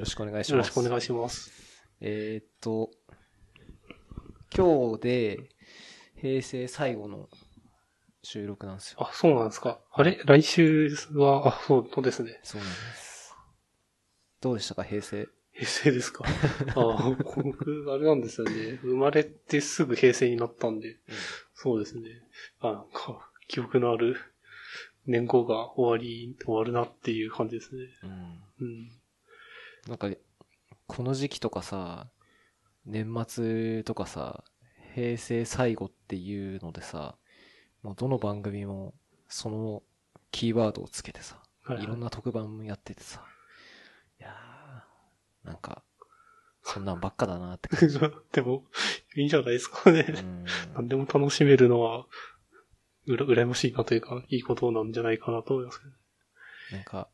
ろしくお願いします。よろしくお願いします。えーっと、今日で平成最後の収録なんですよ。あ、そうなんですか。あれ？来週は、あ、そうそうですね。そうなんです。どうでしたか、平成？平成ですか。あ僕、あれなんですよね。生まれてすぐ平成になったんで、そうですね。あ、なんか、記憶のある年号が終わり、終わるなっていう感じですね。うん。うん。なんか、この時期とかさ、年末とかさ、平成最後っていうのでさ、もうどの番組もそのキーワードをつけてさ、はいいろんな特番やっててさ、いやー、なんか、そんなんばっかだなって。でも、いいんじゃないですかね。うん何でも楽しめるのは、うら、羨ましいなというか、いいことなんじゃないかなと思いますけど。なんか、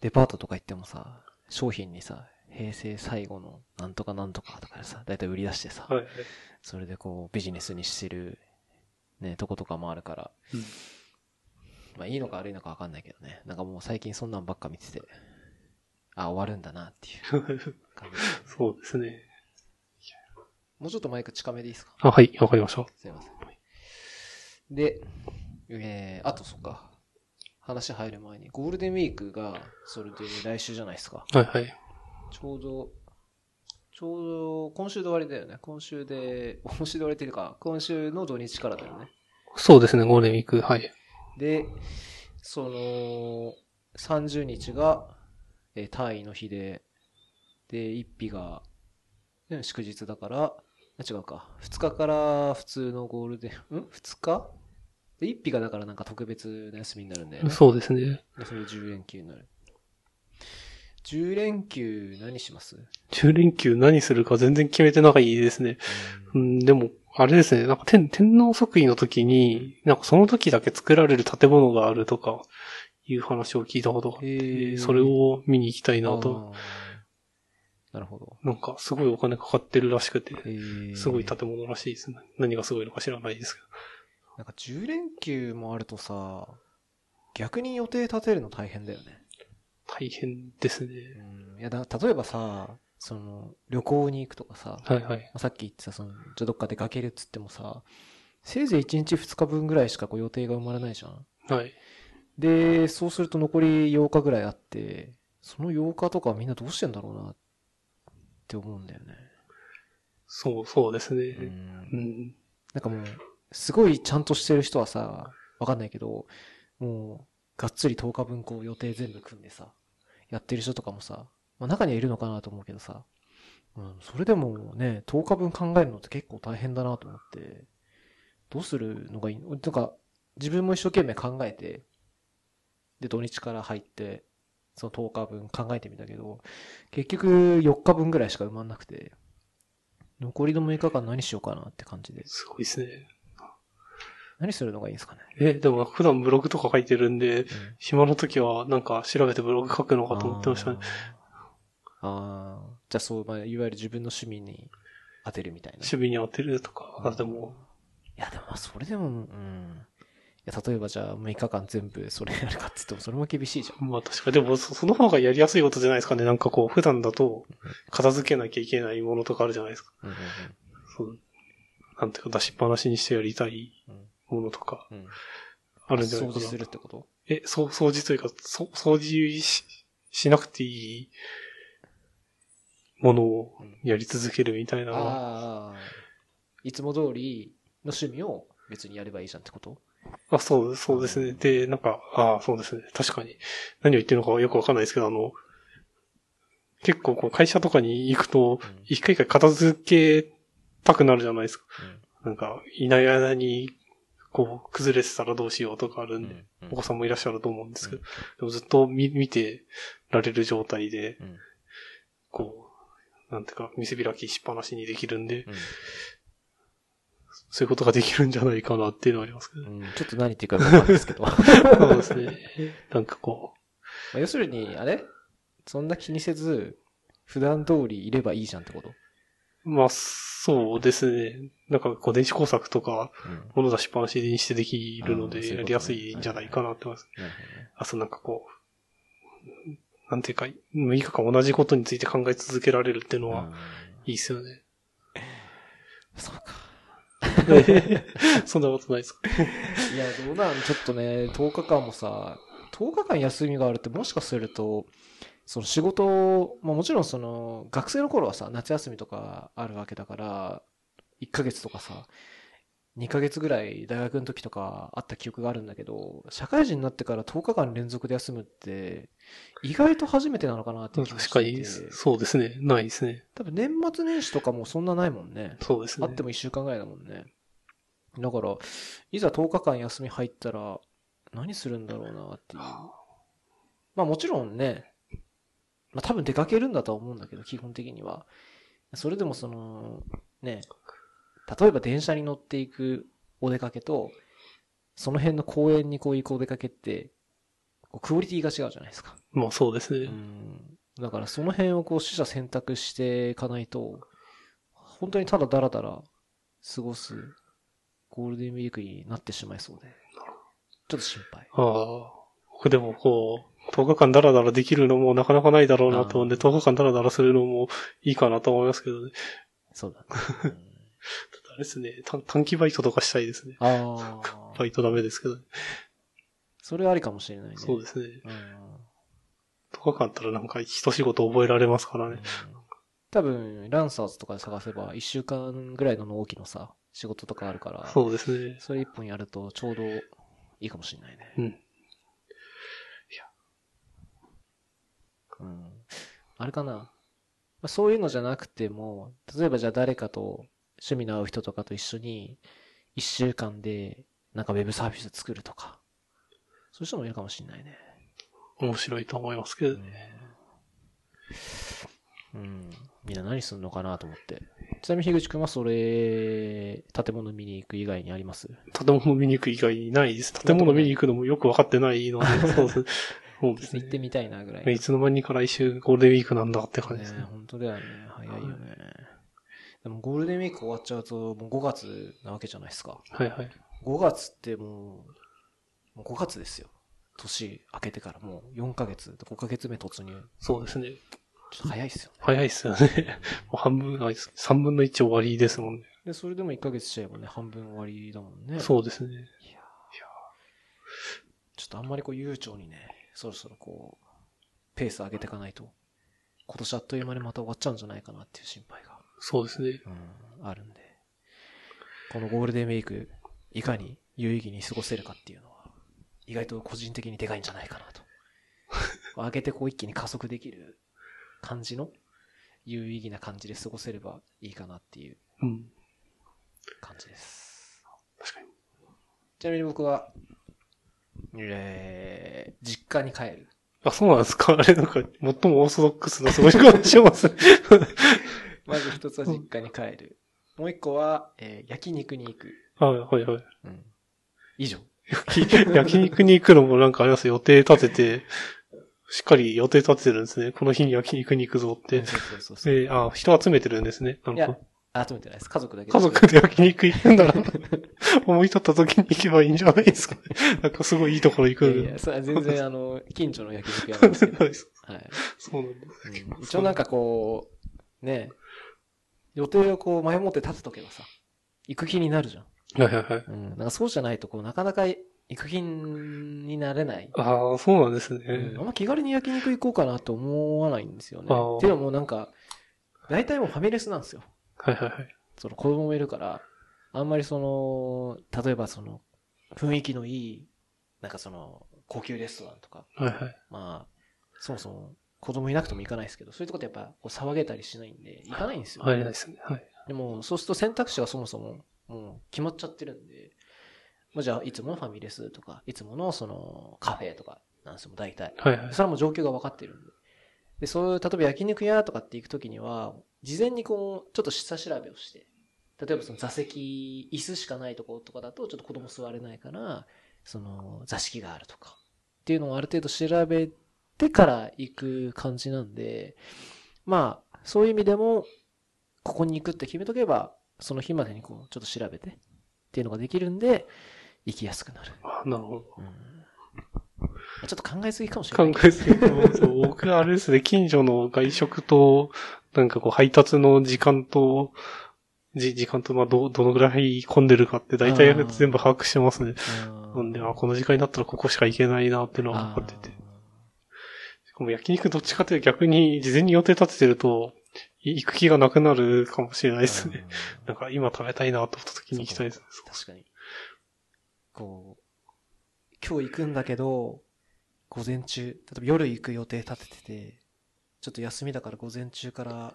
デパートとか行ってもさ、商品にさ、平成最後のなんとかなんとかとかでさ、だいたい売り出してさ、はいはい。それでこうビジネスにしてる、ね、とことかもあるから、うんまあいいのか悪いのかわかんないけどね。なんかもう最近そんなんばっか見てて、あ、終わるんだなっていう 感じね、そうですね。もうちょっとマイク近めでいいですか？あ、はい、わかりました。すいません。で、えー、あとそっか。話入る前に、ゴールデンウィークが、それで来週じゃないですか。はいはい。ちょうど、ちょうど、今週で終わりだよね。今週で、今週で終わりっていうか、今週の土日からだよね。そうですね、ゴールデンウィーク。はい。で、その、30日が、えー、単位の日で、で、1日が、ね祝日だから、あ違うか。2日から普通のゴールデン、ん ?2 日？で、1日がだからなんか特別な休みになるんだよね。そうですね。でそれ10連休になる。10連休何します？10連休何するか全然決めてないですね。うん、でも、あれですね、なんか天天皇即位の時に、なんかその時だけ作られる建物があるとか、いう話を聞いたことがあって、それを見に行きたいなと。なるほど。なんかすごいお金かかってるらしくて、えーすごい建物らしいですね。何がすごいのか知らないですけど。なんか10連休もあるとさ、逆に予定立てるの大変だよね。大変ですね。うん。いやだ、例えばさ、その、旅行に行くとかさ、はいはい。まあさっき言ってた、その、じゃあどっか出かけるっつってもさ、せいぜい1日2日分ぐらいしかこう予定が埋まらないじゃん。はい。で、そうすると残り8日ぐらいあって、その8日とかみんなどうしてんだろうなって思うんだよね。そう、そうですね。うんうん。なんかもう、すごいちゃんとしてる人はさ、わかんないけど、もう、がっつり10日分こう予定全部組んでさ、やってる人とかもさ、まあ中にはいるのかなと思うけどさ、うん、それでもね、10日分考えるのって結構大変だなと思って、どうするのがいいの？なんか、自分も一生懸命考えて、で、土日から入って、その10日分考えてみたけど、結局4日分ぐらいしか埋まんなくて、残りの6日間何しようかなって感じで。すごいですね。何するのがいいんですかね？え、でも普段ブログとか書いてるんで、うん暇の時はなんか調べてブログ書くのかと思ってましたね。あーあー。じゃあそう、まあ、いわゆる自分の趣味に当てるみたいな。守備に当てるとか、あでも、いや、でもまあ、それでも、うん。いや、例えばじゃあ6日間全部それやるかって言っても、それも厳しいじゃん。まあ確かでもそその方がやりやすいことじゃないですかね。なんかこう、普段だと片付けなきゃいけないものとかあるじゃないですか。うんうんそうなんていうか出しっぱなしにしてやりたいうんものとかうん。うん。あるんじゃないかな掃除。するってこと？え、そう、掃除というか、そ掃除し、しなくていいものをやり続けるみたいなのは。ああ。いつも通りの趣味を別にやればいいじゃんってこと？あ、そう、そうですね。で、なんか、ああ、そうですね。確かに。何を言ってるのかよくわかんないですけど、あの、結構こう会社とかに行くと、うん一回一回片付けたくなるじゃないですか。うん。なんか、いない間に、こう、崩れてたらどうしようとかあるんで、うんお子さんもいらっしゃると思うんですけど、でもずっと見見てられる状態で、うん。こう、なんていうか、見せ開きしっぱなしにできるんで、うんそういうことができるんじゃないかなっていうのはありますけど。うん。ちょっと何言ってるかわかんないですけど。ま そうですね。なんかこあ要するに、あれ？そんな気にせず、普段通りいればいいじゃんってこと？う、まあ、そうですね。なんかこう、電子工作とか、うん。物出しっぱなしにしてできるので、やりやすいんじゃないかなって思います。あ、そうなんかこう、なんていうか、6日間同じことについて考え続けられるっていうのは、うんいいっすよね。そうか。そんなことないですか。いや、どうなんちょっとね、10日間もさ、10日間休みがあるってもしかすると、その仕事、まあもちろんその、学生の頃はさ、夏休みとかあるわけだから、1ヶ月とかさ、2ヶ月ぐらい大学の時とかあった記憶があるんだけど、社会人になってから10日間連続で休むって、意外と初めてなのかなって気が確かしていてに、そうですね。ないですね。多分年末年始とかもそんなないもんね。そうですね。あっても1週間ぐらいだもんね。だから、いざ10日間休み入ったら、何するんだろうなっていう。まあもちろんね、まあ多分出かけるんだとは思うんだけど、基本的には。それでもその、ね、例えば電車に乗っていくお出かけと、その辺の公園にこう行くお出かけって、クオリティが違うじゃないですか。まあそうですうね。ん。だからその辺をこう取捨選択していかないと、本当にただダラダラ過ごすゴールデンウィークになってしまいそうで。ちょっと心配。ああ。僕でもこう、10日間ダラダラできるのもなかなかないだろうなと思うんで、あー10日間ダラダラするのもいいかなと思いますけどね。そうだね。うん あれですね、短短期バイトとかしたいですね。ああ。バイトダメですけど、ね、それありかもしれないね。そうですね。うん。10日間あったらなんか一仕事覚えられますからね。多分、ランサーズとかで探せば、一週間ぐらいの納期のさ、仕事とかあるから、そうですね。それ一本やるとちょうどいいかもしれないね。うん。うん。あれかな。まあそういうのじゃなくても、例えばじゃあ誰かと趣味の合う人とかと一緒に、一週間で、なんかウェブサービス作るとか。そういう人もいるかもしれないね。面白いと思いますけどね。うん。みんな何すんのかなと思って。ちなみに樋口くんはそれ、建物見に行く以外にあります？建物見に行く以外にないです。建物見に行くのもよくわかってないので、そうですね。そうです行ってね。みたいなぐらい。いつの間にか来週ゴールデンウィークなんだって感じですねね。本当だよね。早いよね。でもゴールデンウィーク終わっちゃうと、もう5月なわけじゃないですか。はいはい。5月ってもう、もう5月ですよ。年明けてからもう4ヶ月、5ヶ月目突入。そうですね。ちょっと早いっすよね。早いっすよね。もう半分、あ3分の1終わりですもんね。で、それでも1ヶ月しちゃえばね、半分終わりだもんね。そうですね。いやーちょっとあんまりこう悠長にね、そろそろこう、ペース上げていかないと、今年あっという間にまた終わっちゃうんじゃないかなっていう心配が、そうですね。うん、あるんで、このゴールデンウィーク、いかに有意義に過ごせるかっていうのは、意外と個人的にでかいんじゃないかなと。上げてこう一気に加速できる感じの、有意義な感じで過ごせればいいかなっていううん。感じです。確かに。ちなみに僕は、えー、実家に帰る。あ、そうなんですかあれなんか、最もオーソドックスな過ごし方します。まず一つは実家に帰る。もう一個は、えー焼肉に行く。はいはいはい。うん。以上。焼焼肉に行くのもなんかあります予定立てて、しっかり予定立ててるんですね。この日に焼肉に行くぞって。そうそうそうそう。で、あ、人集めてるんですね。ないる集めてないです。家族だけ家族で焼肉行くんなら、思い立った時に行けばいいんじゃないですかね。なんかすごいいいところ行くいやいや、それは全然あの、近所の焼肉屋なんですけど。はい。そうなんです。うん一応なんかこう、ね、予定をこう前もって立てとけばさ、行く気になるじゃん。はいはいはい。うん。なんかそうじゃないと、こう、なかなか行く気になれない。ああ、そうなんですね。うんあんま気軽に焼肉行こうかなと思わないんですよね。っていうのもなんか、大体もうファミレスなんですよ。はいはいはい。その子供もいるから、あんまりその、例えばその、雰囲気のいい、なんかその、高級レストランとか、はいはい。まあ、そもそも子供いなくても行かないですけど、そういうとこってやっぱこう騒げたりしないんで、行かないんですよ。はいですね。はい。でも、そうすると選択肢がそもそも、もう決まっちゃってるんで、まあ、じゃあ、いつものファミレスとか、いつものその、カフェとか、なんですよ、大体。はいはい。それはもう状況が分かってるんで。で、そういう、例えば焼肉屋とかって行くときには、事前にこう、ちょっと下調べをして、例えばその座席、椅子しかないところとかだと、ちょっと子供座れないから、その、座敷があるとか、っていうのをある程度調べてから行く感じなんで、まあ、そういう意味でも、ここに行くって決めとけば、その日までにこう、ちょっと調べて、っていうのができるんで、行きやすくなる。あなるほど。うんちょっと考えすぎかもしれない。考えすぎても、そう僕あれですね、近所の外食と、なんかこう配達の時間と、じ、時間と、まあ、ど、どのぐらい混んでるかって大体全部把握してますね。うんなんで、あ、この時間になったらここしか行けないなっていうのは分かってて。しかも焼肉どっちかというと逆に事前に予定立ててると、い行く気がなくなるかもしれないですね。なんか今食べたいなと思った時に行きたいですね。うん確かに。こう、今日行くんだけど、午前中、例えば夜行く予定立ててて、ちょっと休みだから午前中から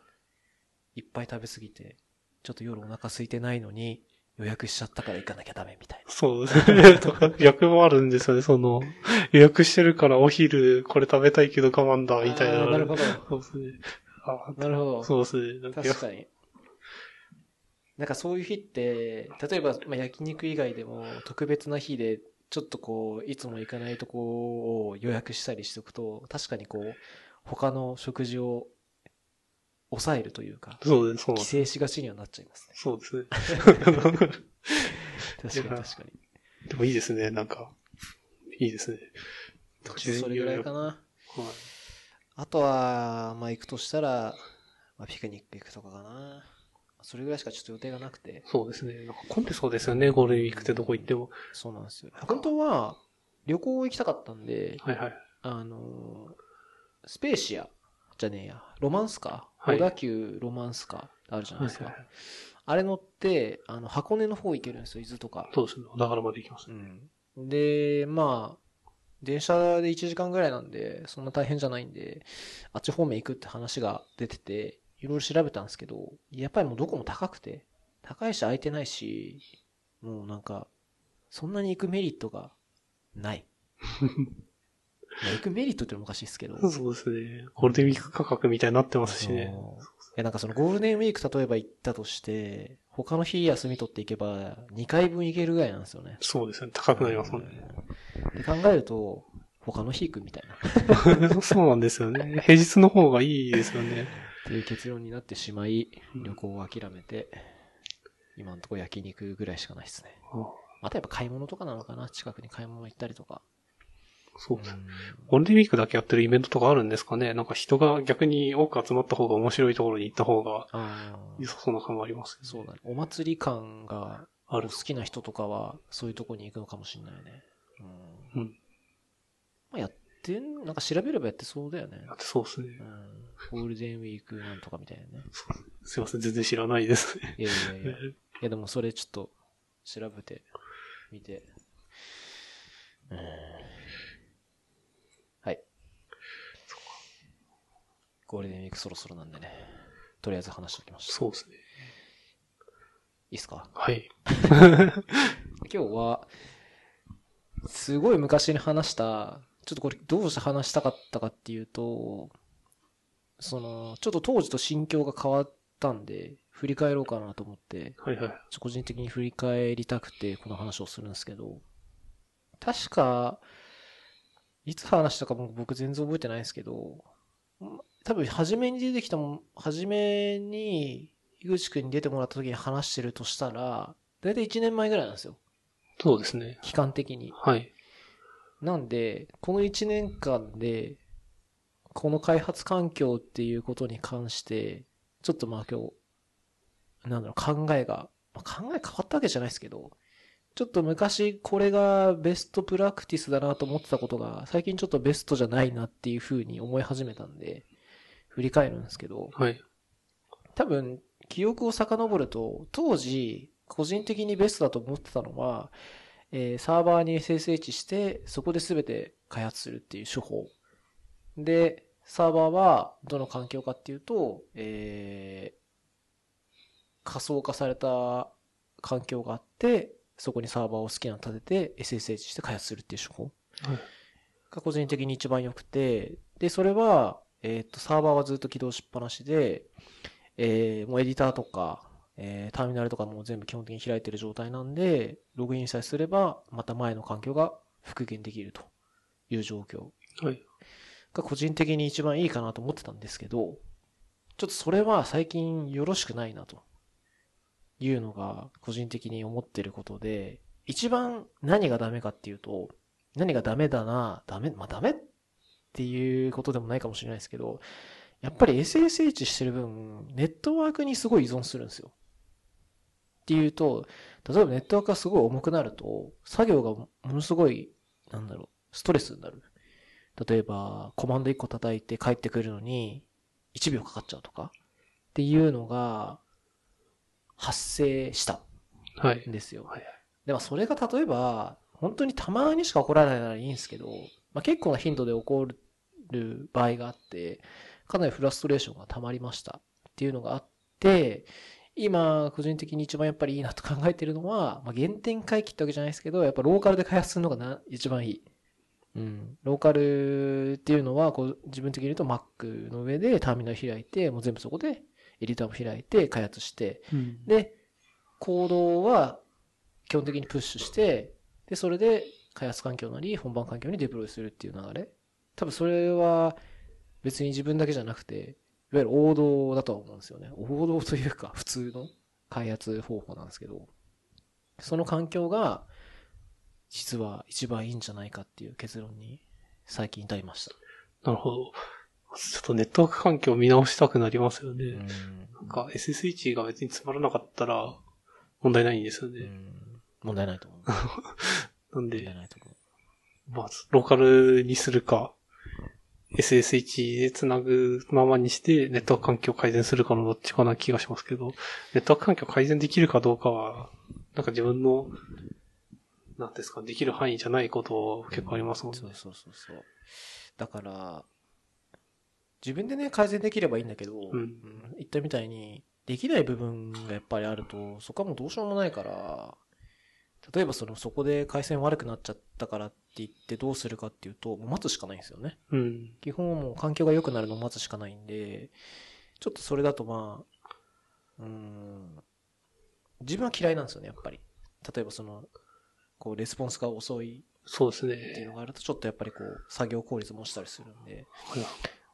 いっぱい食べ過ぎて、ちょっと夜お腹空いてないのに予約しちゃったから行かなきゃダメみたいな。そうですね。とか逆もあるんですよね。その、予約してるからお昼これ食べたいけど我慢だ、みたいな。なるほど。そうですね。あなるほど。そうですね。なんか確かに。なんかそういう日って、例えば、まあ、焼肉以外でも特別な日で、ちょっとこう、いつも行かないとこを予約したりしておくと、確かにこう、他の食事を抑えるというか、そうです、そう規制しがちにはなっちゃいますね。そうですね。確かに確かに。でもいいですね、なんか。いいですね。それぐらいかな。はい。あとは、まあ行くとしたら、まあピクニック行くとかかな。それぐらいしかちょっと予定がなくて。そうですね。なんか混んでそうですよね、ゴールデンウィークってどこ行っても。そうなんですよ。本当は、旅行行きたかったんで、はいはい。あのースペーシアじゃねえや、ロマンスカー、はい小田急ロマンスカーあるじゃないですか。はいはいあれ乗って、あの、箱根の方行けるんですよ、伊豆とか。そうですね。小田原まで行きますうね。ん。で、まあ、電車で1時間ぐらいなんで、そんな大変じゃないんで、あっち方面行くって話が出てて、いろいろ調べたんですけど、やっぱりもうどこも高くて、高いし空いてないし、もうなんか、そんなに行くメリットがない。まあ行くメリットってのもおかしいですけど。そうですね。ゴールデンウィーク価格みたいになってますしね。いや、なんかそのゴールデンウィーク例えば行ったとして、他の日休み取っていけば、2回分行けるぐらいなんですよね。そうですね。高くなりますもんね。で考えると、他の日行くみたいな。っ そうなんですよね。平日の方がいいですよね。ていう結論になってしまい、うん旅行を諦めて、今のところ焼肉ぐらいしかないですね。ああとやっぱ買い物とかなのかな？近くに買い物行ったりとか。そうですゴールデンウィークだけやってるイベントとかあるんですかね？なんか人が逆に多く集まった方が面白いところに行った方が良さそうな感があります、ね。そうだね。お祭り感がある好。きな人とかは、そういうとこに行くのかもしれないね。うん。うん。まあ、やってん、なんか調べればやってそうだよねだ。ってそうですねう。ん。ゴールデンウィークなんとかみたいなね。すいません、全然知らないですね。いやいやいや。いやでもそれちょっと調べてみて。うん。はい。ゴールデンウィークそろそろなんでね。とりあえず話しておきました。そうですね。いいっすか？はい。今日は、すごい昔に話した、ちょっとこれどうして話したかったかっていうと、その、ちょっと当時と心境が変わったんで、振り返ろうかなと思って、はいはい。個人的に振り返りたくてこの話をするんですけど、確か、いつ話したかも僕全然覚えてないですけど、多分初めに出てきたもん、初めに井口くんに出てもらった時に話してるとしたら、だいたい1年前ぐらいなんですよ。そうですね。期間的に。はい。なんで、この1年間で、この開発環境っていうことに関して、ちょっとまあ今日、なんだろう、考えが、まあ考え変わったわけじゃないですけど、ちょっと昔これがベストプラクティスだなと思ってたことが、最近ちょっとベストじゃないなっていうふうに思い始めたんで、振り返るんですけど、はい。多分、記憶を遡ると、当時、個人的にベストだと思ってたのは、えーサーバーに SSH して、そこで全て開発するっていう手法。で、サーバーはどの環境かっていうと、えー仮想化された環境があって、そこにサーバーを好きなの立てて SSH して開発するっていう手法。はいが個人的に一番良くて、で、それは、えっ、と、サーバーはずっと起動しっぱなしで、えーもうエディターとか、えーターミナルとかも全部基本的に開いてる状態なんで、ログインさえすれば、また前の環境が復元できるという状況はい。が個人的に一番いいかなと思ってたんですけど、ちょっとそれは最近よろしくないなというのが個人的に思ってることで、一番何がダメかっていうと、何がダメだな、ダメ、まあダメっていうことでもないかもしれないですけど、やっぱり SSH してる分、ネットワークにすごい依存するんですよ。っていうと、例えばネットワークがすごい重くなると、作業がものすごい、なんだろう、ストレスになる。例えば、コマンド1個叩いて帰ってくるのに、1秒かかっちゃうとか、っていうのが、発生したはいん。ですよ。はいでもそれが例えば、本当にたまにしか起こらないならいいんですけど、まあ、結構な頻度で起こる場合があって、かなりフラストレーションが溜まりましたっていうのがあって、今、個人的に一番やっぱりいいなと考えてるのは、まあ、原点回帰ってわけじゃないですけど、やっぱローカルで開発するのがな一番いい。うん。ローカルっていうのは、こう、自分的に言うと Mac の上でターミナル開いて、もう全部そこでエディターも開いて開発して、うん。で、コードは基本的にプッシュして、で、それで開発環境なり本番環境にデプロイするっていう流れ。多分それは別に自分だけじゃなくて、いわゆる王道だとは思うんですよね。王道というか普通の開発方法なんですけど、その環境が実は一番いいんじゃないかっていう結論に最近至りました。なるほど。ちょっとネットワーク環境を見直したくなりますよね。うんなんか SSH が別につまらなかったら問題ないんですよね。うん問題ないと思う。なん問で、題ないと思う。まあ、ローカルにするか、SSH でつなぐままにして、ネットワーク環境を改善するかのどっちかな気がしますけど、ネットワーク環境を改善できるかどうかは、なんか自分の、なんですか、できる範囲じゃないこと結構ありますもんね。そうそうそうそう。だから、自分でね、改善できればいいんだけど、うん言ったみたいに、できない部分がやっぱりあると、そこはもうどうしようもないから、例えばその、そこで回線悪くなっちゃったからって言ってどうするかっていうと、もう待つしかないんですよね。うん。基本はもう環境が良くなるのを待つしかないんで、ちょっとそれだとまあ、うーん、自分は嫌いなんですよね、やっぱり。例えばその、こう、レスポンスが遅いそうですっていうね。のがあると、ちょっとやっぱりこう、作業効率も落ちたりするんで。はい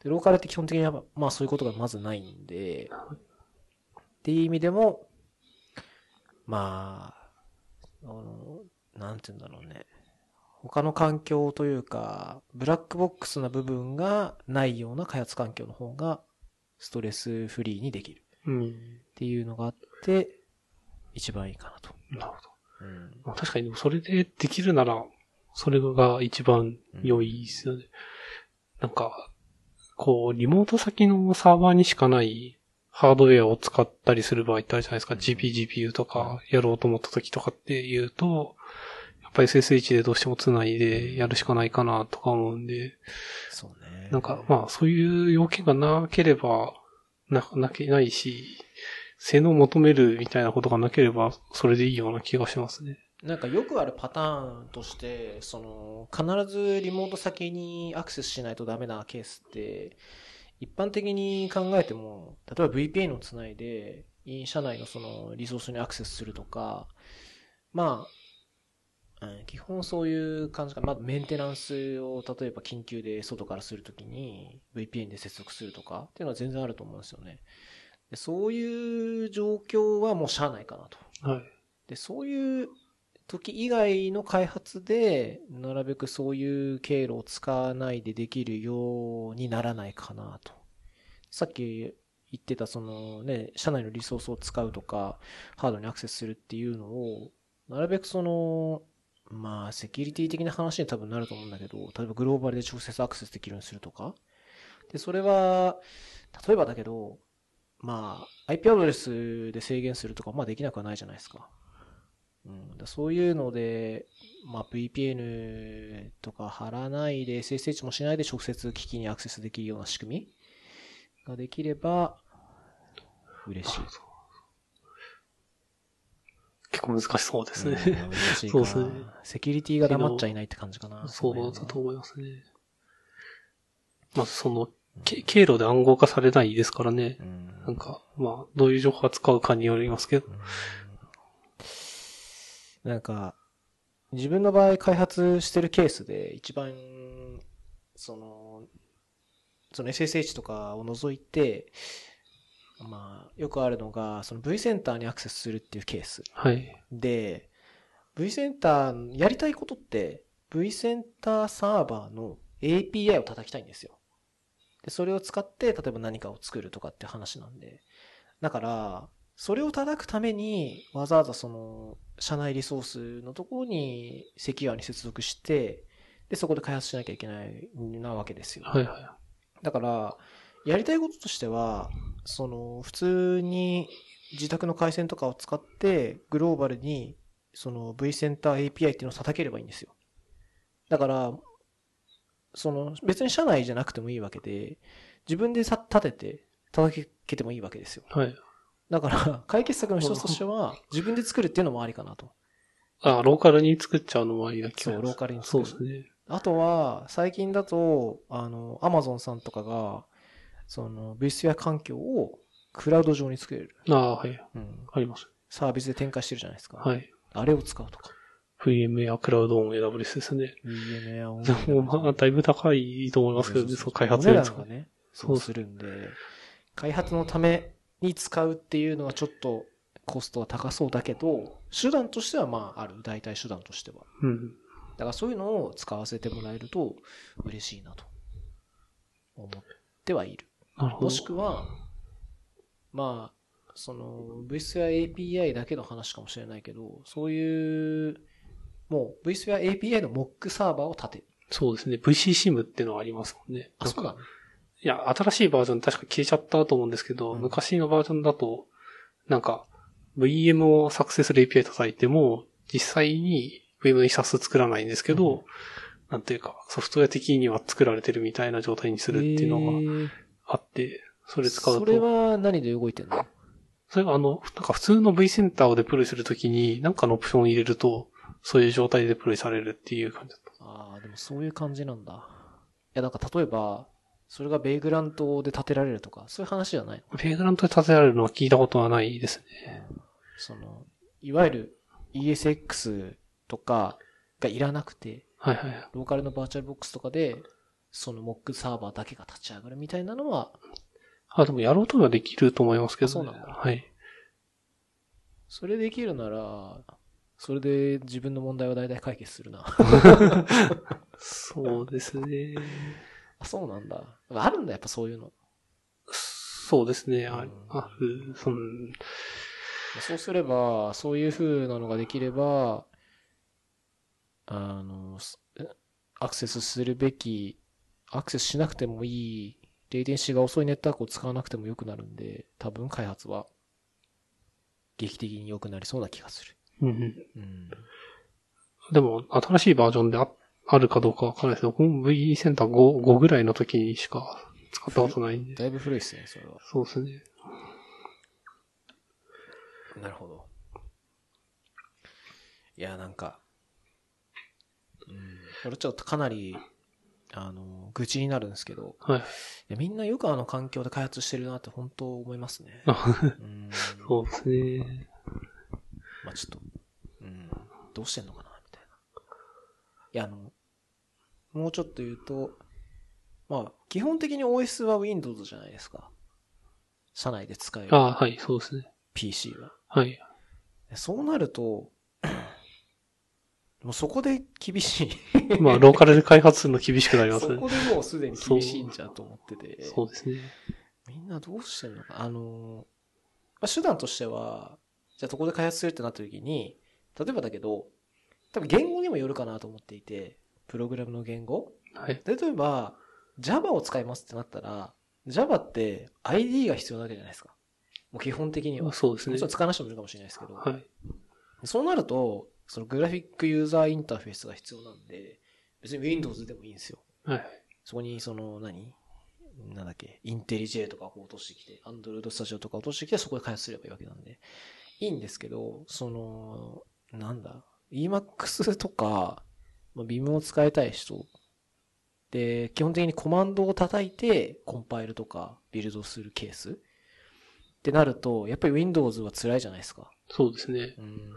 で、ローカルって基本的にやっぱ、まあそういうことがまずないんで、っていう意味でも、まあ、あの、なんて言うんだろうね。他の環境というか、ブラックボックスな部分がないような開発環境の方が、ストレスフリーにできるうん。っていうのがあって、一番いいかなと。なるほど。うん。まあ、確かに、それでできるなら、それが一番良いですよね。なんか、こう、リモート先のサーバーにしかないハードウェアを使ったりする場合ってあるじゃないですか。GP、GPU とかやろうと思った時とかって言うと、やっぱり SSH でどうしても繋いでやるしかないかなとか思うんで、そうね。なんか、まあ、そういう要件がなければ、な、なけないし、性能を求めるみたいなことがなければ、それでいいような気がしますね。なんかよくあるパターンとして、その、必ずリモート先にアクセスしないとダメなケースって、一般的に考えても、例えば VPN をつないで、社内のそのリソースにアクセスするとか、まあ、基本そういう感じか。まあ、メンテナンスを例えば緊急で外からするときに VPN で接続するとかっていうのは全然あると思うんですよね。でそういう状況はもうしゃあないかなと。はい。で、そういう時以外の開発で、なるべくそういう経路を使わないでできるようにならないかなと。さっき言ってたそのね、社内のリソースを使うとか、ハードにアクセスするっていうのを、なるべくその、まあ、セキュリティ的な話に多分なると思うんだけど、例えばグローバルで直接アクセスできるようにするとか。で、それは、例えばだけど、まあ、IP アドレスで制限するとか、まあできなくはないじゃないですか。うん、だそういうので、まあ、VPN とか貼らないで、SSH もしないで直接機器にアクセスできるような仕組みができれば、嬉しい。結構難しそうですね。そうですねセキュリティが黙っちゃいないって感じかな。そうだと思いますね。まずその、け経路で暗号化されないですからね。うんなんか、まあ、どういう情報を扱うかによりますけど。なんか、自分の場合開発してるケースで一番、その、その SSH とかを除いて、まあ、よくあるのが、その V センターにアクセスするっていうケース。はい。で、V センターやりたいことって、V センターサーバーの API を叩きたいんですよ。で、それを使って、例えば何かを作るとかって話なんで。だから、それを叩くために、わざわざその、社内リソースのところにセキュアに接続して、で、そこで開発しなきゃいけないなわけですよ。はいはい。だから、やりたいこととしては、その、普通に自宅の回線とかを使って、グローバルに、その V センター API っていうのを叩ければいいんですよ。だから、その、別に社内じゃなくてもいいわけで、自分でさ立てて叩けてもいいわけですよ。はい。だから、解決策の一つとしては、自分で作るっていうのもありかなと。あ、ローカルに作っちゃうのもありだけど。そうローカルにそ作るうですね。あとは、最近だと、あの、アマゾンさんとかが、その、VSphere 環境をクラウド上に作れる。ああ、はい。うん。あります。サービスで展開してるじゃないですか。はい。あれを使うとか。VMware クラウドオン AWS ですね。を。でもまあ、だいぶ高いと思いますけどね、そう、開発お値で使う。段がね、そうするんで、開発のために使うっていうのはちょっとコストは高そうだけど、手段としてはまあある。代替手段としては。うん。だからそういうのを使わせてもらえると嬉しいなと思ってはいる。なるほど。もしくは、まあ、その VSphere API だけの話かもしれないけど、そういう、もう VSphere API の Mock サーバーを立てる。そうですね。VCSIM っていうのはありますもんね。あ、そうだね。いや、新しいバージョン確か消えちゃったと思うんですけど、うん昔のバージョンだと、なんか、VM を作成する API 叩いても、実際に VM のイサス作らないんですけど、うんなんていうか、ソフトウェア的には作られてるみたいな状態にするっていうのがえーあって、それ使うと。それは何で動いてんの？それがあの、なんか普通の V センターをデプロイするときに、なんかのオプションを入れると、そういう状態でデプロイされるっていう感じだった。ああ、でもそういう感じなんだ。いや、なんか例えば、それがベイグラントで建てられるとか、そういう話じゃないの？ペイグラントで建てられるのは聞いたことはないですね。その、いわゆる ESX とかがいらなくて、はいはいはい。ローカルのバーチャルボックスとかで、その Mock サーバーだけが立ち上がるみたいなのは、あ、でもやろうとはできると思いますけど、ね。あそうなんだはい。それできるなら、それで自分の問題は大体解決するな。そうですね。あ、そうなんだ。あるんだ、やっぱそういうの。そうですね。あうんある、その、そうすれば、そういう風なのができれば、あの、すアクセスするべき、アクセスしなくてもいい、レイテンシーが遅いネットワークを使わなくても良くなるんで、多分開発は、劇的に良くなりそうな気がする。うんうん。でも、新しいバージョンでああるかどうかわからないですけど、V センター5、5ぐらいの時にしか使ったことないんで。だいぶ古いっすね、それは。そうですね。なるほど。いや、なんか、うん、これちょっとかなり、あの、愚痴になるんですけど、はい。いやみんなよくあの環境で開発してるなって本当思いますね。そうですね。まあちょっと、うん、どうしてんのかな、みたいな。いや、あの、もうちょっと言うと、まあ、基本的に OS は Windows じゃないですか。社内で使えるあはい、そうですね。PC は。はい。そうなると、もうそこで厳しい。まあ、ローカルで開発するの厳しくなりますね。そこでもうすでに厳しいんじゃと思ってて。そうですね。みんなどうしてんのか？あの、まあ、手段としては、じゃあそこで開発するってなった時に、例えばだけど、多分言語にもよるかなと思っていて、プログラムの言語はい。例えば、Java を使いますってなったら、Java って ID が必要なわけじゃないですか。もう基本的には。そうですねもちろん使わない人もいるかもしれないですけど。はい。そうなると、そのグラフィックユーザーインターフェースが必要なんで、別に Windows でもいいんですよ。はい。そこにその何、なんだっけ、インテリジェとかを落としてきて、Android Studio とか落としてきて、そこで開発すればいいわけなんで。いいんですけど、その、なんだ、Emacs とか、まあ、Vim を使いたい人で、基本的にコマンドを叩いて、コンパイルとかビルドするケースってなると、やっぱり Windows は辛いじゃないですか。そうですね。うん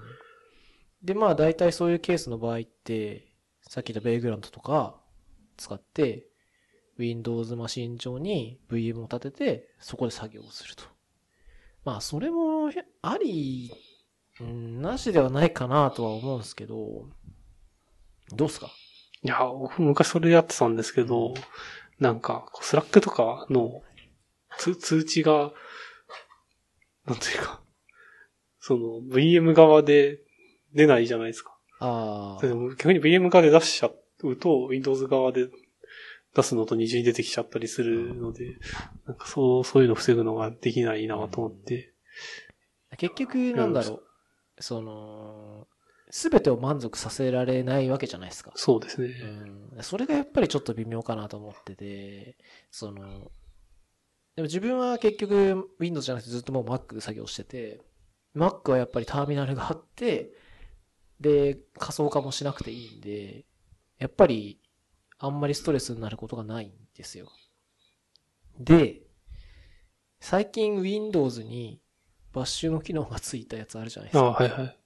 で、まあ大体そういうケースの場合って、さっき言ったベイグラントとか使って、Windows マシン上に VM を立てて、そこで作業をすると。まあそれもあり、うん、なしではないかなとは思うんですけど、どうっすか？いや、僕昔それやってたんですけど、なんか、 Slack とかの通通知が、なんていうか、その VM 側で出ないじゃないですか。あでも逆に VM 側で出しちゃうと、Windows 側で出すのと二重に出てきちゃったりするので、なんかそう、そういうの防ぐのができないなと思って。あ。結局、なんだろう。その、すべてを満足させられないわけじゃないですか。そうですね。うん。それがやっぱりちょっと微妙かなと思ってて、その、でも自分は結局 Windows じゃなくてずっともう Mac で作業してて、Mac はやっぱりターミナルがあって、で、仮想化もしなくていいんで、やっぱりあんまりストレスになることがないんですよ。で、最近 Windows にバッシュの機能がついたやつあるじゃないですああ、か。はいはい。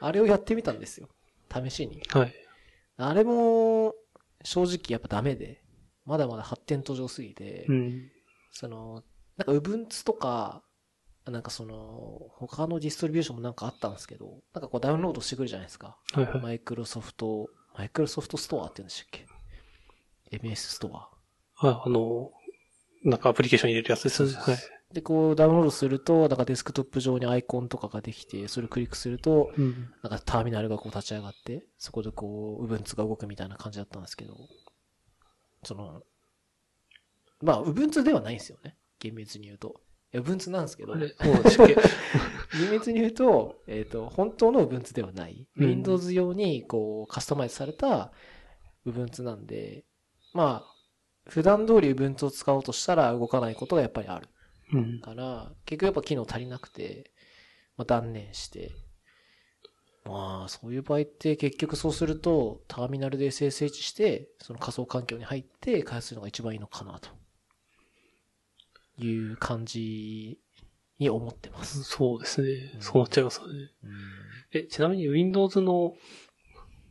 あれをやってみたんですよ。試しに。はい。あれも、正直やっぱダメで、まだまだ発展途上すぎて、うん。その、なんか Ubuntu とか、なんかその、他のディストリビューションもなんかあったんですけど、なんかこうダウンロードしてくるじゃないですか。はいはい。マイクロソフト、マイクロソフトストアって言うんでしたっけ？?MS ストア。ああの、なんかアプリケーション入れるやつですね。はい。で、こうダウンロードすると、なんかデスクトップ上にアイコンとかができて、それをクリックすると、うん。なんかターミナルがこう立ち上がって、そこでこう、Ubuntu が動くみたいな感じだったんですけど、その、まあ、Ubuntu ではないんですよね。厳密に言うと。いや Ubuntu なんですけど、厳あれ、そうでしたっけ？密に言うと、えっ、と、本当の Ubuntu ではない。うん Windows 用にこう、カスタマイズされた Ubuntu なんで、まあ、普段通り Ubuntu を使おうとしたら動かないことがやっぱりある。うん。から、結局やっぱ機能足りなくて、まあ、断念して。まあ、そういう場合って結局そうすると、ターミナルで SSH して、その仮想環境に入って開発するのが一番いいのかな、という感じに思ってます。そうですねう。んそうなっちゃいますよね。うんえ、ちなみに Windows の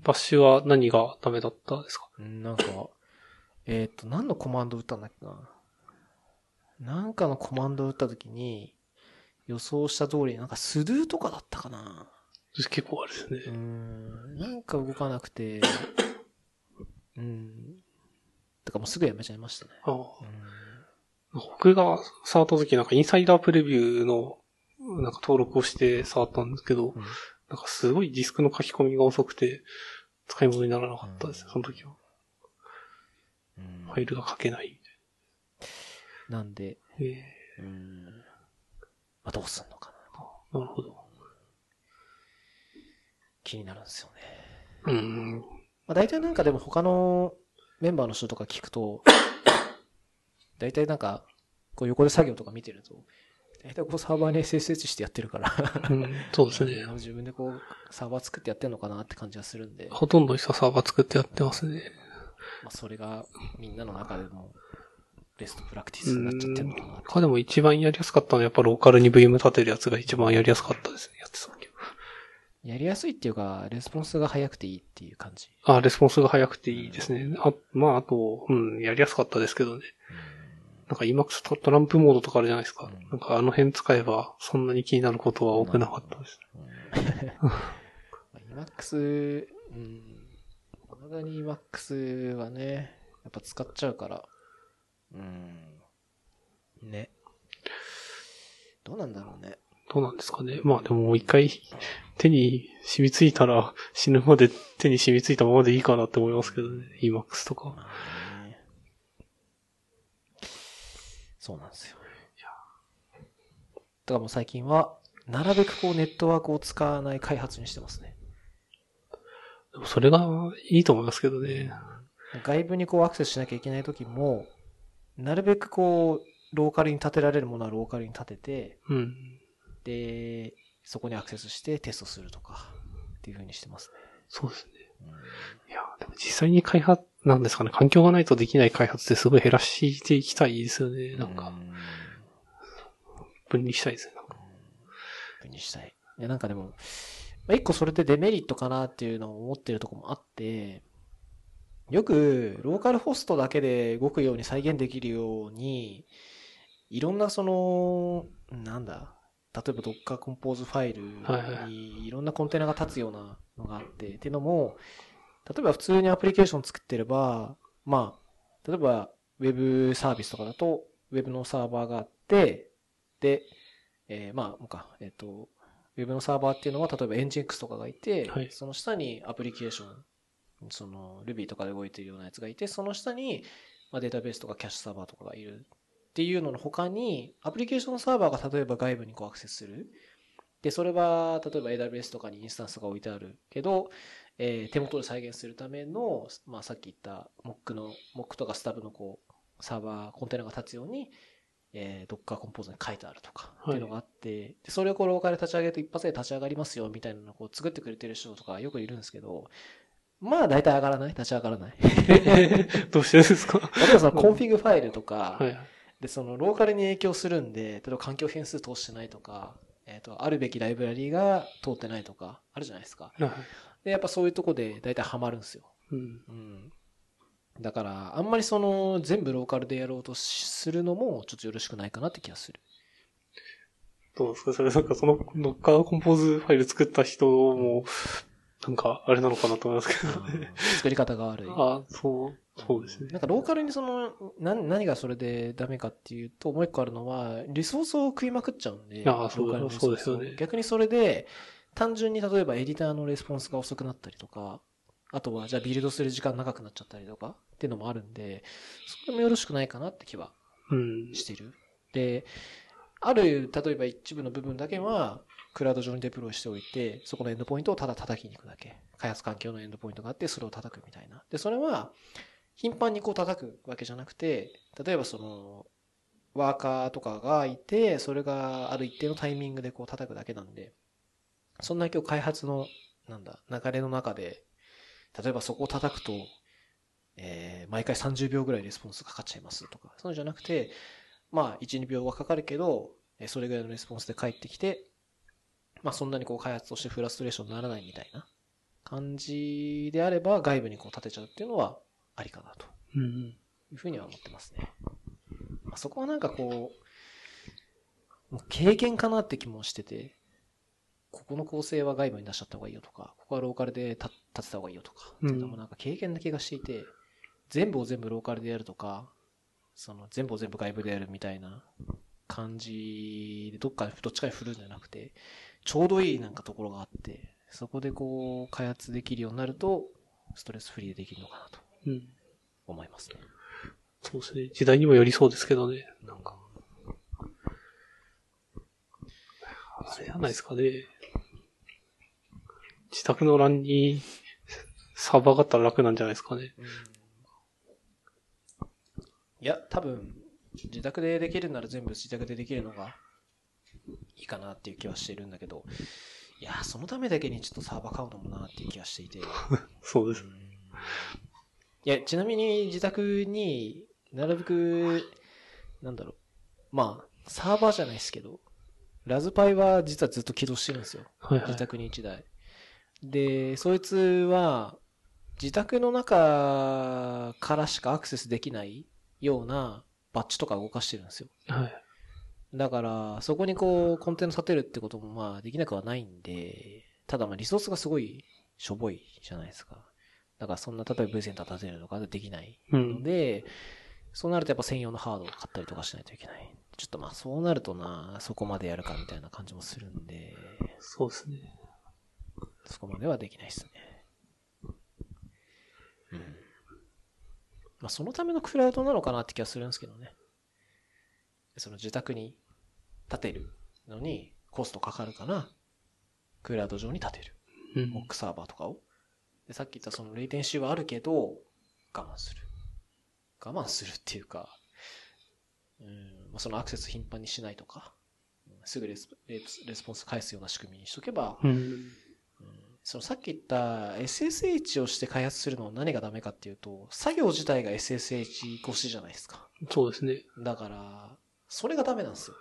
バッシュは何がダメだったですか？うん、なんか、えっ、と、何のコマンド打ったんだっけな？なんかのコマンドを打ったときに、予想した通り、なんかスドゥとかだったかな？結構あれですうーね。ん、なんか動かなくて、うん。だからもうすぐやめちゃいましたね。ああうん僕が触った時なんかインサイダープレビューのなんか登録をして触ったんですけど、うんなんかすごいディスクの書き込みが遅くて使い物にならなかったです、うんその時は。うんファイルが書けないなんで、みたいな。えうん。まあ、どうすんのかな。ー、なるほど。気になるんですよね。うん。まあ、大体なんかでも他のメンバーの人とか聞くと、大体なんか、こう横で作業とか見てると、大体こうサーバーに SSH してやってるから、うん、そうですね。自分でこうサーバー作ってやってんのかなって感じがするんで、ほとんどサーバー作ってやってますね。まあ、それがみんなの中でもベストプラクティスになっちゃってるのかなって。他でも一番やりやすかったのはやっぱローカルに VM 立てるやつが一番やりやすかったですね。やってた時は。やりやすいっていうか、レスポンスが早くていいっていう感じ。あ、レスポンスが早くていいですね。あ、まああと、うん、やりやすかったですけどね。なんか Emacs トトランプモードとかあるじゃないですか。うんなんかあの辺使えばそんなに気になることは多くなかったです。うん。まあ Emacs、うん。まだに Emacs はね、やっぱ使っちゃうから。うん。ね。どうなんだろうね。どうなんですかね。まあでももう一回手に染みついたら死ぬまで手に染みついたままでいいかなって思いますけどね。Emacs とか。そうなんですよ。だからもう最近は、なるべくこうネットワークを使わない開発にしてますね。それがいいと思いますけどね。外部にこうアクセスしなきゃいけない時も、なるべくこう、ローカルに立てられるものはローカルに立てて、うん。で、そこにアクセスしてテストするとか、っていう風にしてますそうですね。ね。いや、でも実際に開発、なんですかね、環境がないとできない開発ってすごい減らしていきたいですよね。なんか、うん分離したいですね。なんか分にしたい。いや、なんかでも、まあ、一個それでデメリットかなっていうのを思ってるとこもあって、よく、ローカルホストだけで動くように再現できるように、いろんなその、なんだ、例えば Docker Compose ファイルにいろんなコンテナが立つようなのがあって、っていうのも、例えば普通にアプリケーション作ってれば、まあ、例えばウェブサービスとかだと、ウェブのサーバーがあって、で、えーまあ、なんか、えっ、と、ウェブのサーバーっていうのは、例えば Nginx とかがいて、はいその下にアプリケーション、その Ruby とかで動いてるようなやつがいて、その下に、まあ、データベースとかキャッシュサーバーとかがいるっていうのの他に、アプリケーションサーバーが例えば外部にこうアクセスする。で、それは、例えば AWS とかにインスタンスが置いてあるけど、えー手元で再現するための、まあ、さっき言った Mock の、Mock とか Stab のこう、サーバー、コンテナが立つように、えー、Docker コンポーズに書いてあるとか、っていうのがあって、でそれをこうローカルで立ち上げて一発で立ち上がりますよ、みたいなのをこう作ってくれてる人とかよくいるんですけど、まあ大体上がらない？立ち上がらない？どうしてですか？例えばその config ファイルとか、はい。で、そのローカルに影響するんで、例えば環境変数通してないとか、えっ、と、あるべきライブラリが通ってないとか、あるじゃないですか。はい。で、やっぱそういうとこで大体ハマるんですよ。うん。うん。だから、あんまりその、全部ローカルでやろうとしするのも、ちょっとよろしくないかなって気がする。どうですか？それなんかその Docker コンポーズファイル作った人も、なんかあれなのかなと思いますけどね。作り方が悪い。あそう、そうですねなん。かローカルにその、な何がそれでダメかっていうと、もう一個あるのは、リソースを食いまくっちゃうんで、ああそうそうですよね逆にそれで、単純に例えばエディターのレスポンスが遅くなったりとか、あとはじゃあビルドする時間長くなっちゃったりとかっていうのもあるんで、それもよろしくないかなって気はうん。してる。で、ある、例えば一部の部分だけは、クラウド上にデプロイしておいて、そこのエンドポイントをただ叩きに行くだけ。開発環境のエンドポイントがあって、それを叩くみたいな。で、それは、頻繁にこう叩くわけじゃなくて、例えばその、ワーカーとかがいて、それがある一定のタイミングでこう叩くだけなんで、そんな今日開発の、なんだ、流れの中で、例えばそこを叩くと、えー毎回30秒ぐらいレスポンスかかっちゃいますとか、そういうのじゃなくて、まあ、1、2秒はかかるけど、それぐらいのレスポンスで返ってきて、まあ、そんなにこう開発としてフラストレーションにならないみたいな感じであれば、外部にこう立てちゃうっていうのはありかなとうん。いうふうには思ってますね。まあ、そこはなんかこう、もう経験かなって気もしてて、ここの構成は外部に出しちゃった方がいいよとか、ここはローカルで立っ立てた方がいいよとか、うんっていうのもなんか経験な気がしていて、全部を全部ローカルでやるとか、その全部を全部外部でやるみたいな感じで、どっかどっちかに振るんじゃなくて、ちょうどいいなんかところがあって、そこでこう開発できるようになると、ストレスフリーでできるのかなとうん。思いますね。そうですね。時代にもよりそうですけどね。なんか。あれじゃないですかね。自宅の LAN にサーバーがあったら楽なんじゃないですかね。いや、多分、自宅でできるなら全部自宅でできるのがいいかなっていう気はしてるんだけど、いや、そのためだけにちょっとサーバー買うのもなっていう気がしていて。そうです。うんいや、ちなみに自宅になるべく、なんだろう。まあ、サーバーじゃないですけど、ラズパイは実はずっと起動してるんですよ。はいはい自。宅に1台。で、そいつは、自宅の中からしかアクセスできないようなバッチとか動かしてるんですよ。はい。だから、そこにこう、コンテナ立てるってこともまあできなくはないんで、ただまあリソースがすごいしょぼいじゃないですか。だからそんな、例えば V センター立てるとかできないうんの。で、そうなるとやっぱ専用のハードを買ったりとかしないといけない。ちょっとまあそうなるとな、そこまでやるかみたいな感じもするんで、そうですね。そこまではできないですね。うん。まあ、そのためのクラウドなのかなって気がするんですけどね。その自宅に立てるのにコストかかるから、クラウド上に立てる。うんモックサーバーとかを。で、さっき言ったそのレイテンシーはあるけど、我慢する。我慢するっていうか、うん、まあ、そのアクセス頻繁にしないとか、うんすぐレスレスレスポンス返すような仕組みにしとけば、うん。うんそのさっき言った SSH をして開発するのは何がダメかっていうと、作業自体が SSH 越しじゃないですか。そうですね。だから、それがダメなんですよ。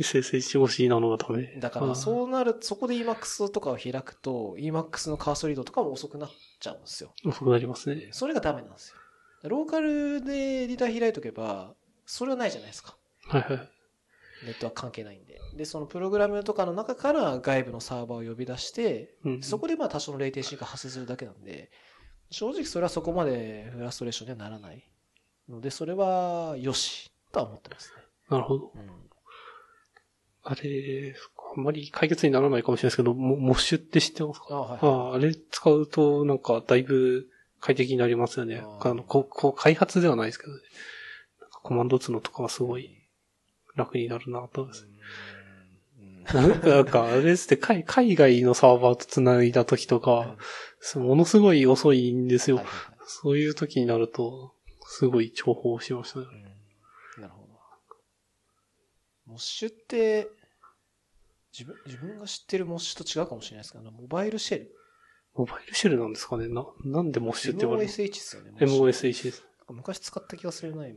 SSH 越しなのがダメ。だから、う。そうなる、そこで Emacs とかを開くと、Emacs のカーソリードとかも遅くなっちゃうんですよ。遅くなりますね。それがダメなんですよ。ローカルでエディター開いとけば、それはないじゃないですか。はいはい。ネットは関係ないんで。で、そのプログラムとかの中から外部のサーバーを呼び出して、うん。そこでまあ多少のレイテンシーが発生するだけなんで、正直それはそこまでフラストレーションにはならない。ので、それは良し、とは思ってますね。なるほど。うん。あれ、あんまり解決にならないかもしれないですけど、モモッシュって知ってますか？あはい。ああ、あれ使うと、なんか、だいぶ快適になりますよね。あの、こう、こう、開発ではないですけどね。コマンド打つのとかはすごい楽になるなと思います。うんなんか、あれですね、海海外のサーバーと繋いだ時とか、ものすごい遅いんですよ。そういう時になると、すごい重宝しましたね。うんなるほど。モッシュって、自分、自分が知ってるモッシュと違うかもしれないですけど、モバイルシェル？モバイルシェルなんですかね？な、なんでモッシュって言われる MOSH ですよね。?MOSH です。昔使った気がするな、MOSH っ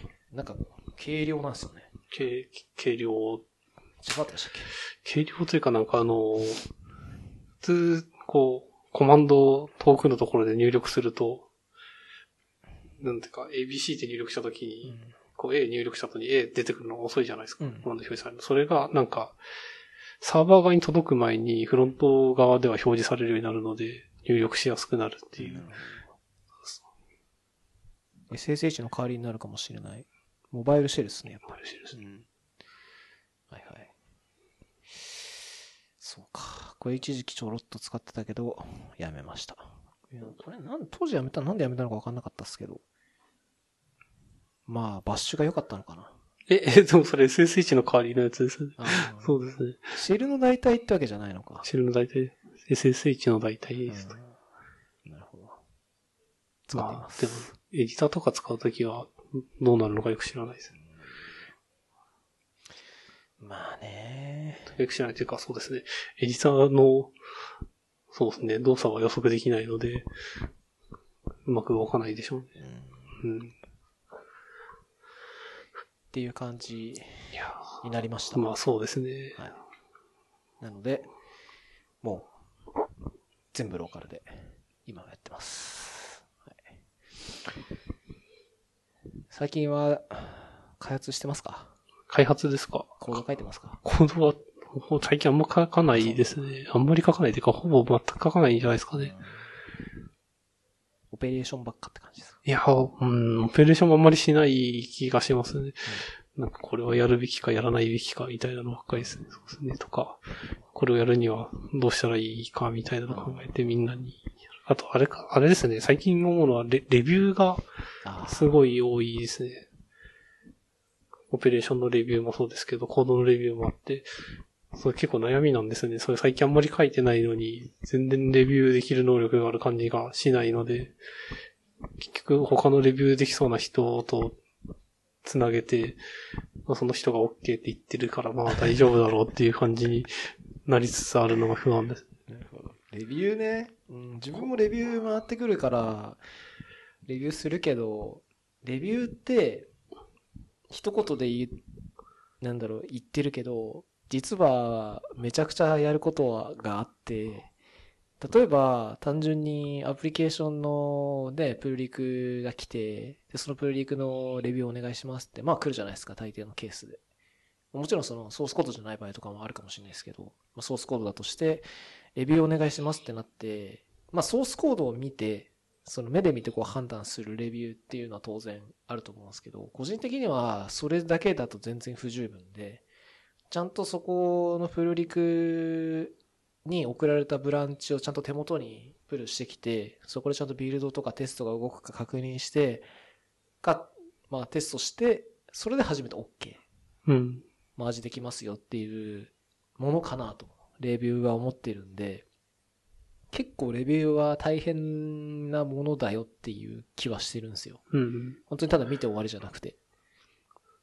て。なんか、軽量なんですよね。軽、軽量、違ったでしたっけ？軽量というかなんかあの、普通、こう、コマンドを遠くのところで入力すると、なんていうか、ABC って入力したときに、こう A 入力した後に A 出てくるのが遅いじゃないですか。うんコマンド表示されるの。それがなんか、サーバー側に届く前にフロント側では表示されるようになるので、入力しやすくなるっていう。SSH の代わりになるかもしれない。モバイルシェルですね、やっぱり。うん。はいはい。そうか。これ一時期ちょろっと使ってたけど、やめました。いやこれなん、当時やめた、なんでやめたのか分かんなかったっすけど。まあ、バッシュが良かったのかな。え、え、でもそれ SSH の代わりのやつですよね。そうですね。シェルの代替ってわけじゃないのか。シェルの大体、SSH の大体です。うんなるほど。使っていま、す。まあでも、エディターとか使うときは、どうなるのかよく知らないです。まあね。よく知らないというか、そうですね。エディターの、そうですね、動作は予測できないので、うまく動かないでしょうね。うんうん。っていう感じになりました。ーまあそうですね。はい。なので、もう、全部ローカルで、今はやってます。はい、最近は、開発してますか？開発ですか？コード書いてますか？コードは、最近あんま書かないですね。あんまり書かないというか、ほぼ全く書かないんじゃないですかね。オペレーションばっかって感じですか？いや、うん、オペレーションもあんまりしない気がしますね。なんかこれはやるべきかやらないべきかみたいなのばっかりですね。そうですね。とか、これをやるにはどうしたらいいかみたいなのを考えてみんなに。あと、あれか、あれですね。最近思うのはレレビューがあすごい多いですね。オペレーションのレビューもそうですけど、コードのレビューもあって、それ結構悩みなんですよね。それ最近あんまり書いてないのに、全然レビューできる能力がある感じがしないので、結局他のレビューできそうな人とつなげて、まあ、その人が OK って言ってるからまあ大丈夫だろうっていう感じになりつつあるのが不安です。レビューね、うん。自分もレビュー回ってくるから、レビューするけど、レビューって、一言で言う、なんだろう、言ってるけど、実はめちゃくちゃやることがあって、例えば単純にアプリケーションのね、プルリクが来て、でそのプルリクのレビューをお願いしますって、まあ来るじゃないですか、大抵のケースで。もちろんそのソースコードじゃない場合とかもあるかもしれないですけど、まあ、ソースコードだとして、レビューお願いしますってなって、まあソースコードを見て、その目で見てこう判断するレビューっていうのは当然あると思うんですけど、個人的にはそれだけだと全然不十分で、ちゃんとそこのプルリクに送られたブランチをちゃんと手元にプルしてきて、そこでちゃんとビルドとかテストが動くか確認して、か、まあテストして、それで初めて OK。うん。マージできますよっていうものかなと、レビューは思ってるんで、結構レビューは大変なものだよっていう気はしてるんですよ。うん。本当にただ見て終わりじゃなくて。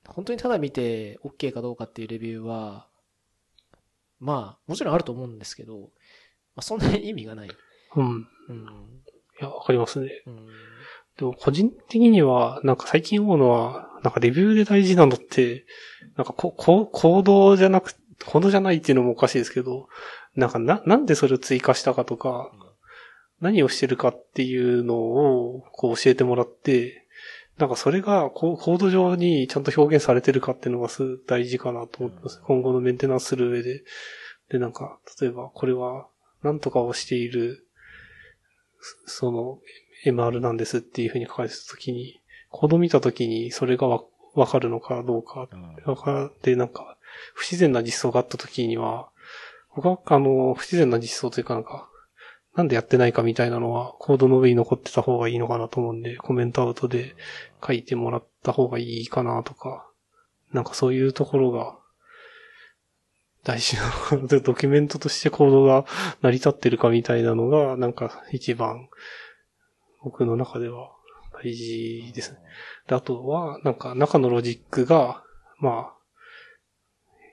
本当にただ見て OK かどうかっていうレビューは、まあ、もちろんあると思うんですけど、まあ、そんなに意味がない。うん。うん。いや、わかりますね。うん。でも個人的には、なんか最近思うのは、なんかレビューで大事なのって、なんかこ、こ、行動じゃなく、行動じゃないっていうのもおかしいですけど、なんかな、なんでそれを追加したかとか、何をしてるかっていうのを、こう教えてもらって、なんかそれがココード上にちゃんと表現されてるかっていうのがす大事かなと思ってます。今後のメンテナンスする上で。で、なんか、例えばこれは何とかをしている、その MR なんですっていうふうに書かれてたときに、コード見たときにそれがわわかるのかどうか。わかで、なんか、不自然な実装があったときには、僕は、あの、不自然な実装というかなんか、なんでやってないかみたいなのは、コードの上に残ってた方がいいのかなと思うんで、コメントアウトで書いてもらった方がいいかなとか、なんかそういうところが、大事なのかな。ドキュメントとしてコードが成り立ってるかみたいなのが、なんか一番、僕の中では大事ですね。で、あとは、なんか中のロジックが、まあ、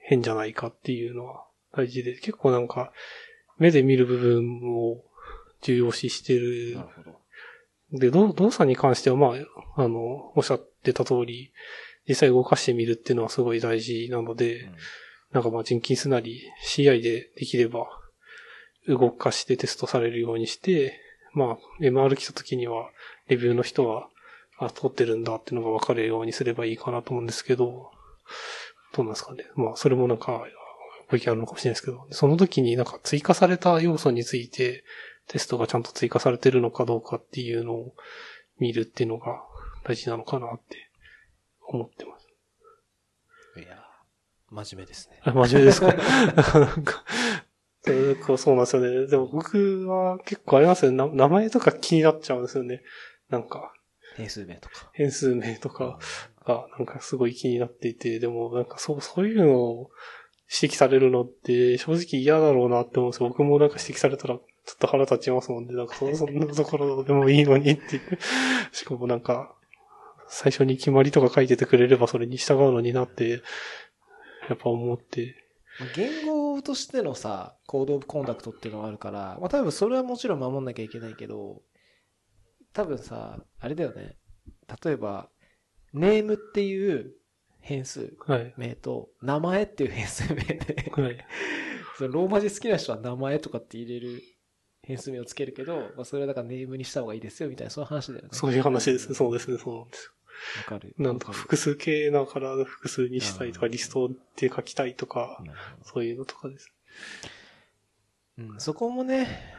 変じゃないかっていうのは大事で、結構なんか、目で見る部分を重要視してるなるほど。で、動動作に関しては、まあ、あの、おっしゃってた通り、実際動かしてみるっていうのはすごい大事なので、なんかまあ、ジンキンスなり CI でできれば、動かしてテストされるようにして、まあ、MR 来た時には、レビューの人は、あ、通ってるんだっていうのが分かるようにすればいいかなと思うんですけど、どうなんですかね。まあ、それもなんか、ご意見あるのかもしれないですけど、その時になんか追加された要素について、テストがちゃんと追加されてるのかどうかっていうのを見るっていうのが大事なのかなって思ってます。いやー真面目ですね。あ真面目ですか？なんかそうなんですよね。でも僕は結構ありますよね。な名前とか気になっちゃうんですよね。なんか、変数名とか。変数名とかがなんかすごい気になっていて、でもなんかそう、そういうのを指摘されるのって正直嫌だろうなって思うんですよ。僕もなんか指摘されたらちょっと腹立ちますもんね。なんかそそんなところでもいいのにっていう。しかもなんか、最初に決まりとか書いててくれればそれに従うのになって、やっぱ思って。言語としてのさ、コードオブコンダクトっていうのがあるから、まあ多分それはもちろん守んなきゃいけないけど、多分さ、あれだよね。例えば、ネームっていう変数はい。名と、名前っていう変数名で、はい。そのローマ字好きな人は名前とかって入れる変数名をつけるけど、まあそれはだからネームにした方がいいですよみたいな、そういう話だよね。そういう話ですね。そうですね。そうなんですよ。わかる。なんとか複数形だから複数にしたいとか、うんリストで書きたいとか、そういうのとかです。うん、そこもね、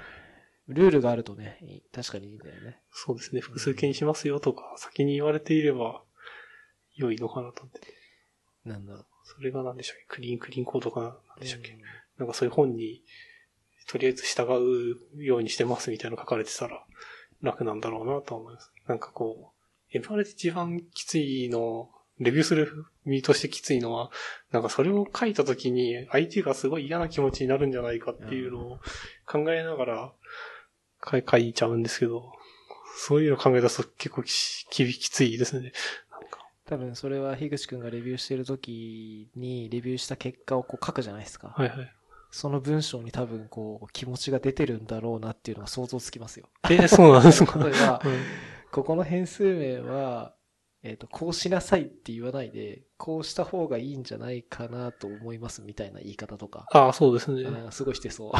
ルールがあるとね、確かにいいんだよね。そうですね。複数形にしますよとか、先に言われていれば良いのかなと思って。なんだろう。それが何でしたっけ？クリーンクリーンコードかなんでしたっけ、うんなんかそういう本に、とりあえず従うようにしてますみたいなの書かれてたら楽なんだろうなと思います。なんかこう、MR で一番きついの、レビューする身としてきついのは、なんかそれを書いた時に相手がすごい嫌な気持ちになるんじゃないかっていうのを考えながら書い書いちゃうんですけど、そういうの考え出すと結構きききついですね。多分それは樋口くんがレビューしてる時にレビューした結果をこう書くじゃないですか。はいはい。その文章に多分こう気持ちが出てるんだろうなっていうのが想像つきますよ。え、そうなんですか？例えば、うんここの変数名は、えっ、と、こうしなさいって言わないで、こうした方がいいんじゃないかなと思いますみたいな言い方とか。ああ、そうですね。すごいしてそう。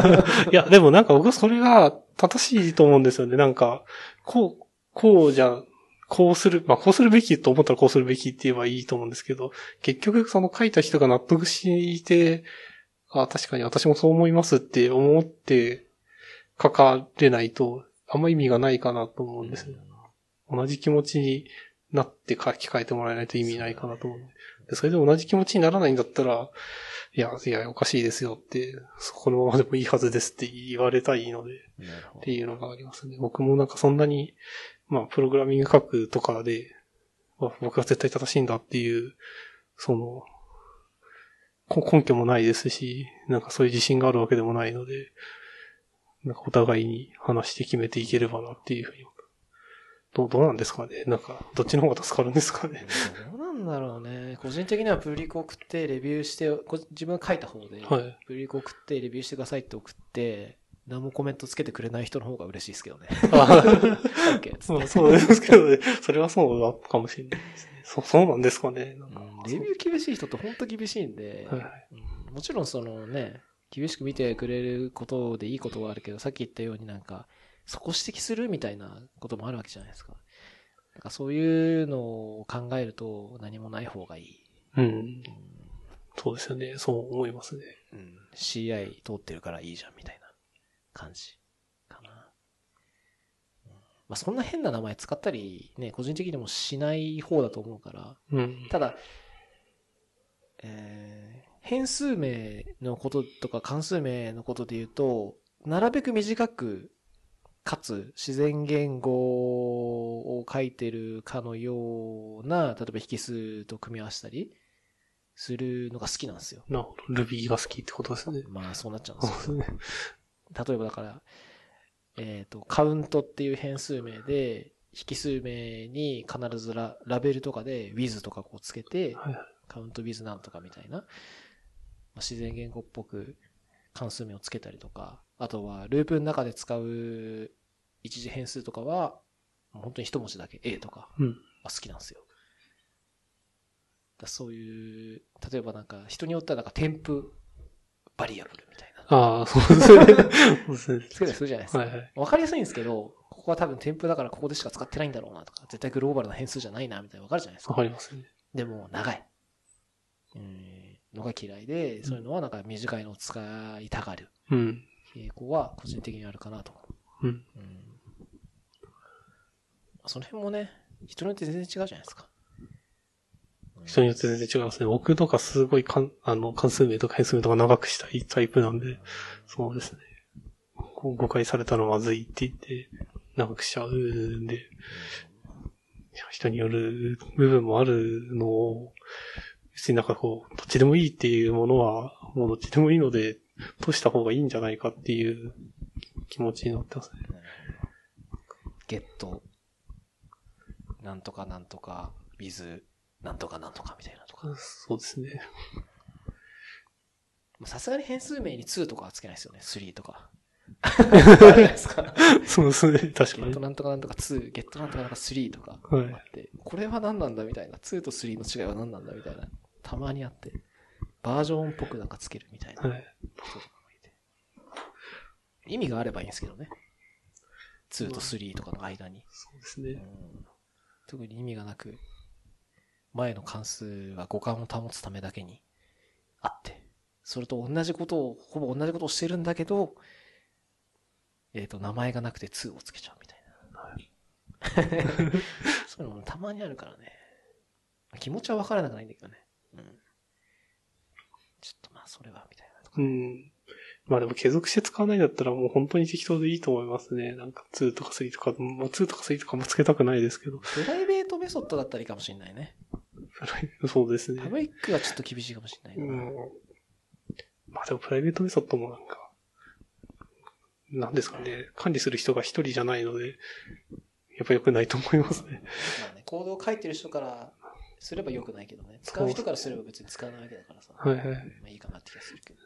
いや、でもなんか僕はそれが正しいと思うんですよね。なんか、こう、こうじゃ、こうする、まあこうするべきと思ったらこうするべきって言えばいいと思うんですけど、結局その書いた人が納得して、あ確かに私もそう思いますって思って書かれないと、あんま意味がないかなと思うんですね。同じ気持ちになって書き換えてもらえないと意味ないかなと思う。でそれで同じ気持ちにならないんだったら、いや、いや、おかしいですよって、そこのままでもいいはずですって言われたいので、っていうのがありますね。僕もなんかそんなに、まあ、プログラミング書くとかで、まあ僕が絶対正しいんだっていう、その、こ根拠もないですし、なんかそういう自信があるわけでもないので、なんかお互いに話して決めていければなっていうふうに。どう、どうなんですかね？なんか、どっちの方が助かるんですかね？どうなんだろうね。個人的にはプリコ送ってレビューして、こ自分が書いた方で、はい。プリコ送ってレビューしてくださいって送って、何もコメントつけてくれない人の方が嬉しいですけどね。そうそうですけどね。それはそうだかもしれないですね。そう、そうなんですかね。なんかうんレビュー厳しい人って本当厳しいんで、はいはいうんもちろんそのね、厳しく見てくれることでいいことはあるけど、さっき言ったようになんか、そこ指摘するみたいなこともあるわけじゃないですか。なんかそういうのを考えると何もない方がいい。うん。そうですよね。そう思いますね。うん。CI 通ってるからいいじゃんみたいな感じかな。うんまあそんな変な名前使ったりね、個人的にもしない方だと思うから、うん。ただ、えー変数名のこととか関数名のことで言うと、なるべく短く、かつ自然言語を書いてるかのような、例えば引数と組み合わせたりするのが好きなんですよ。なるほど。Ruby が好きってことですね。まあそうなっちゃうんですよ。例えばだから、えっ、と、カウントっていう変数名で、引数名に必ずララベルとかで with とかこうつけて。カウント with なんとかみたいな、まあ自然言語っぽく関数名をつけたりとか、あとはループの中で使う一時変数とかは、本当に一文字だけ A とか好きなんですよ。だそういう、例えばなんか人によってはなんか添付バリアブルみたいな。ああ、そうですね。そうですね。するじゃないですか。はいはい。わかりやすいんですけど、ここは多分添付だからここでしか使ってないんだろうなとか、絶対グローバルな変数じゃないなみたいなわかるじゃないですわか。かりますね。でも、長い。うん、のが嫌いで、そういうのはなんか短いのを使いたがるうん。傾向は個人的にあるかなと思うん。う。うん。その辺もね、人によって全然違うじゃないですか。人によって全然違いますね。僕とかすごいかん、あの、関数名とか変数名とか長くしたいタイプなんで、そうですね。こう誤解されたらまずいって言って、長くしちゃうんで、人による部分もあるのを、別になんかこう、どっちでもいいっていうものは、もうどっちでもいいので、閉した方がいいんじゃないかっていう気持ちになってますね。ゲット、なんとかなんとか、ビズ、なんとかなんとかみたいなとか。そうですね。さすがに変数名に2とかはつけないですよね。3と か。そうですね。確かにゲット。なんとかなんとか2、ゲットなんとかなんか3とかはいあって、これは何なんだみたいな、2と3の違いは何なんだみたいな、たまにあって、バージョンっぽくなんかつけるみたいな人はい。意味があればいいんですけどね。2と3とかの間に。そうですね。うん特に意味がなく、前の関数は互換を保つためだけにあって、それと同じことを、ほぼ同じことをしてるんだけど、えっ、と、名前がなくて2をつけちゃうみたいな。そういうのもたまにあるからね。気持ちはわからなくないんだけどね。うん。ちょっとまあ、それは、みたいなとか。うん。まあでも継続して使わないんだったらもう本当に適当でいいと思いますね。なんか2とか3とか、まあ2とか3とかもつけたくないですけど。プライベートメソッドだったらいいかもしれないね。そうですねパ。ブリックはちょっと厳しいかもしれないうな。ん。まあでもプライベートメソッドもなんか、なんですかね。管理する人が一人じゃないので、やっぱ良くないと思いますね。まあね、コードを書いてる人からすれば良くないけどね。使う人からすれば別に使わないわけだからさ。はいはい。まあいいかなって気がするけど。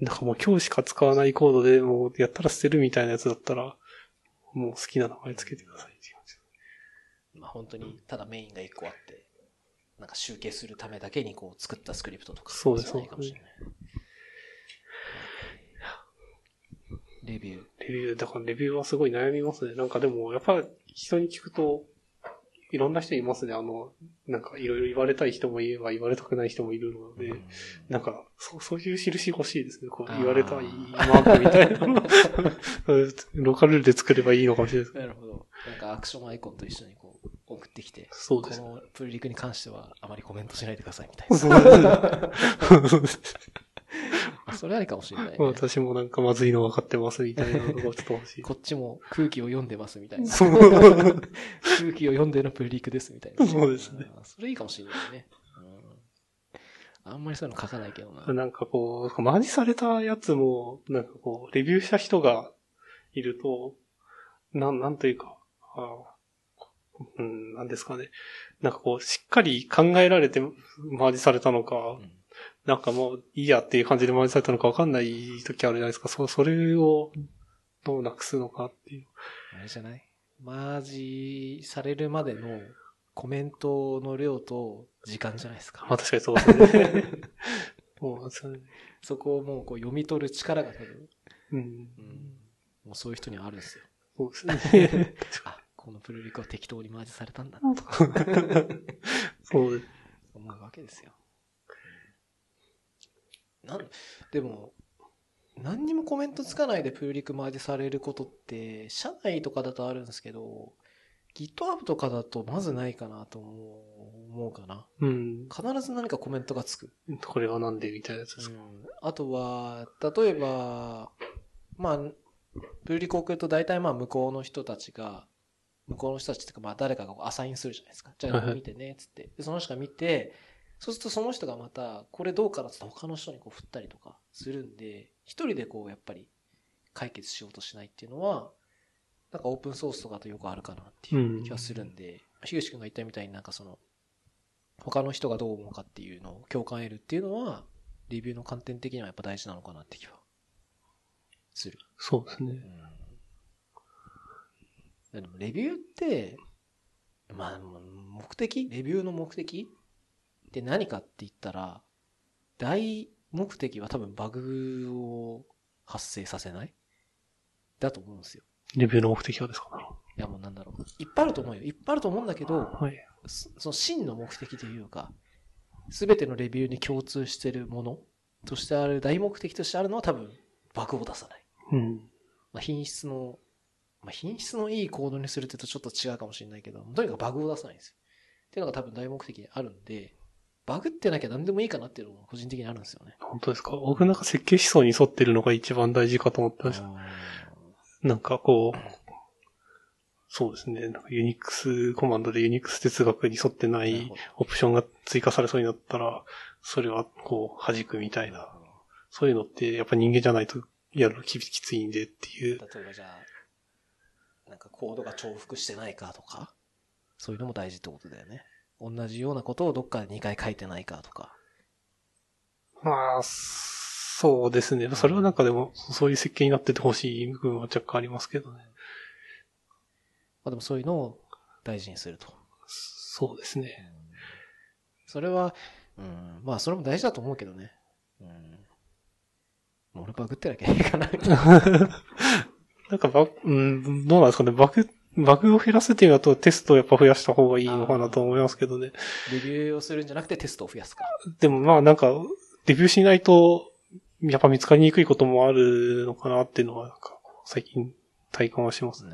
なんかもう今日しか使わないコードでもうやったら捨てるみたいなやつだったら、もう好きな名前つけてくださいって感じ。まあ本当にただメインが1個あって、なんか集計するためだけにこう作ったスクリプトとか。そうですじゃないかもしれない。レビュー。レビュー、だからレビューはすごい悩みますね。なんかでも、やっぱ人に聞くと、いろんな人いますね。あの、なんかいろいろ言われたい人もいれば言われたくない人もいるので、なんか、そう、そういう印欲しいですね。こう、言われたいマークみたいな。ローカルで作ればいいのかもしれないです。なるほど。なんかアクションアイコンと一緒に送ってきて、こそうです。のプルリクに関してはあまりコメントしないでくださいみたいそうな。ですそれありかもしれない、ね。私もなんかまずいの分かってますみたいなのが ちょっと欲しい。こっちも空気を読んでますみたいな。そう。空気を読んでのプルリクですみたいな。そうですね。それいいかもしれないね。うん、あんまりそういうの書かないけどな。なんかこう、マージされたやつも、なんかこう、レビューした人がいると、なん、なんというか、あうん、なんですかね。なんかこう、しっかり考えられてマージされたのか、うんなんかもういいやっていう感じでマージされたのかわかんない時あるじゃないですか。そ、それをどうなくすのかっていう。あれじゃない？マージされるまでのコメントの量と時間じゃないですか。まあ確かにそうですね。そこをもうこう読み取る力が多分、うん。うん、もうそういう人にはあるんですよ。そうですね。あ、このプルリクは適当にマージされたんだなとかそうです。思うわけですよ。なん、でも、何にもコメントつかないでプルリクマージされることって、社内とかだとあるんですけど、GitHub とかだとまずないかなと思う思うかな。うん。必ず何かコメントがつく。これはなんでみたいなやつですか。うんあとは、例えば、まあ、プルリク送ると大体まあ向こうの人たちが、向こうの人たちっていうかまあ誰かがアサインするじゃないですか。じゃあ見てね、つって。で、その人が見て、そうするとその人がまた、これどうかなって他の人にこう振ったりとかするんで、一人でこうやっぱり解決しようとしないっていうのは、なんかオープンソースとかとよくあるかなっていう気はするんで、樋口くんが言ったみたいになんかその、他の人がどう思うかっていうのを共感得るっていうのは、レビューの観点的にはやっぱ大事なのかなって気はする。そうですね。でもレビューって、まあ、目的？レビューの目的？って何かって言ったら、大目的は多分バグを発生させない？だと思うんですよ。レビューの目的はですか？いやもうなんだろう。いっぱいあると思うよ。いっぱいあると思うんだけど、はい。そその真の目的というか、すべてのレビューに共通しているものとしてある、大目的としてあるのは多分、バグを出さない。うん。まあ、品質の、まあ、品質のいいコードにするって言うとちょっと違うかもしれないけど、とにかくバグを出さないんですよ。っていうのが多分大目的にあるんで、バグってなきゃ何でもいいかなっていうのも個人的にあるんですよね。本当ですか？僕なんか設計思想に沿ってるのが一番大事かと思ってました。なんかこう、そうですね。なんかユニックスコマンドでユニックス哲学に沿ってないオプションが追加されそうになったら、それはこう弾くみたいな。そういうのってやっぱ人間じゃないとやるのききついんでっていう。例えばじゃあ、なんかコードが重複してないかとか、そういうのも大事ってことだよね。同じようなことをどっかで2回書いてないかとか。まあ、そうですね。それはなんかでも、そういう設計になっててほしい部分は若干ありますけどね。まあでもそういうのを大事にすると。そうですね。それは、うん、まあそれも大事だと思うけどね。うん。俺バグってなきゃいいかな。なんかバグ、うん、どうなんですかね。バグ、バグを減らすっていうのだとテストをやっぱ増やした方がいいのかなと思いますけどね。レビューをするんじゃなくてテストを増やすか。でもまあなんか、レビューしないと、やっぱ見つかりにくいこともあるのかなっていうのは、なんか、最近体感はしますね。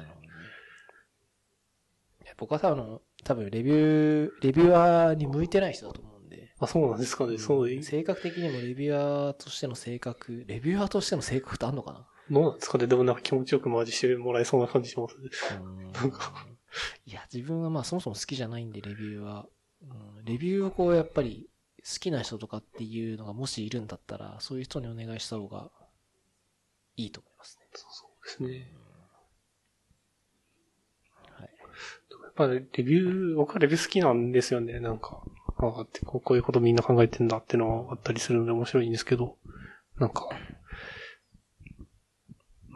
僕は多分、多分レビュー、レビュアーに向いてない人だと思うんで。あ、そうなんですかね。そういう、性格的にもレビュアーとしての性格、レビュアーとしての性格ってあんのかな？どうなんですかね。でもなんか気持ちよくマージしてもらえそうな感じしますね。なんかいや、自分はまあそもそも好きじゃないんで、レビューは。うん、レビューをこうやっぱり好きな人とかっていうのがもしいるんだったら、そういう人にお願いした方がいいと思いますね。そうですね。はい。やっぱりレビュー、僕はレビュー好きなんですよね。なんか、ああってこうこういうことみんな考えてんだってのはあったりするので面白いんですけど、なんか、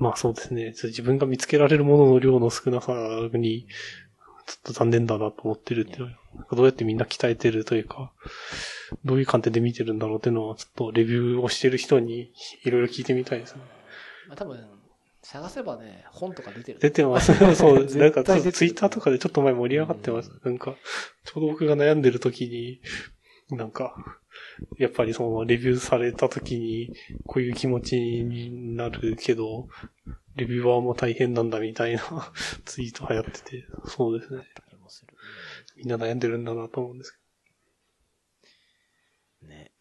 まあそうですね。自分が見つけられるものの量の少なさに、ちょっと残念だなと思ってるっていうどうやってみんな鍛えてるというか、どういう観点で見てるんだろうっていうのは、ちょっとレビューをしてる人にいろいろ聞いてみたいですね。まあ多分、探せばね、本とか出てる。出てます。そう、なんかツイッターとかでちょっと前盛り上がってます。なんか、ちょうど僕が悩んでる時に、なんか、やっぱりそのレビューされた時に、こういう気持ちになるけど、レビューアーも大変なんだみたいな ツイート流行ってて、そうですね。みんな悩んでるんだなと思うんですね。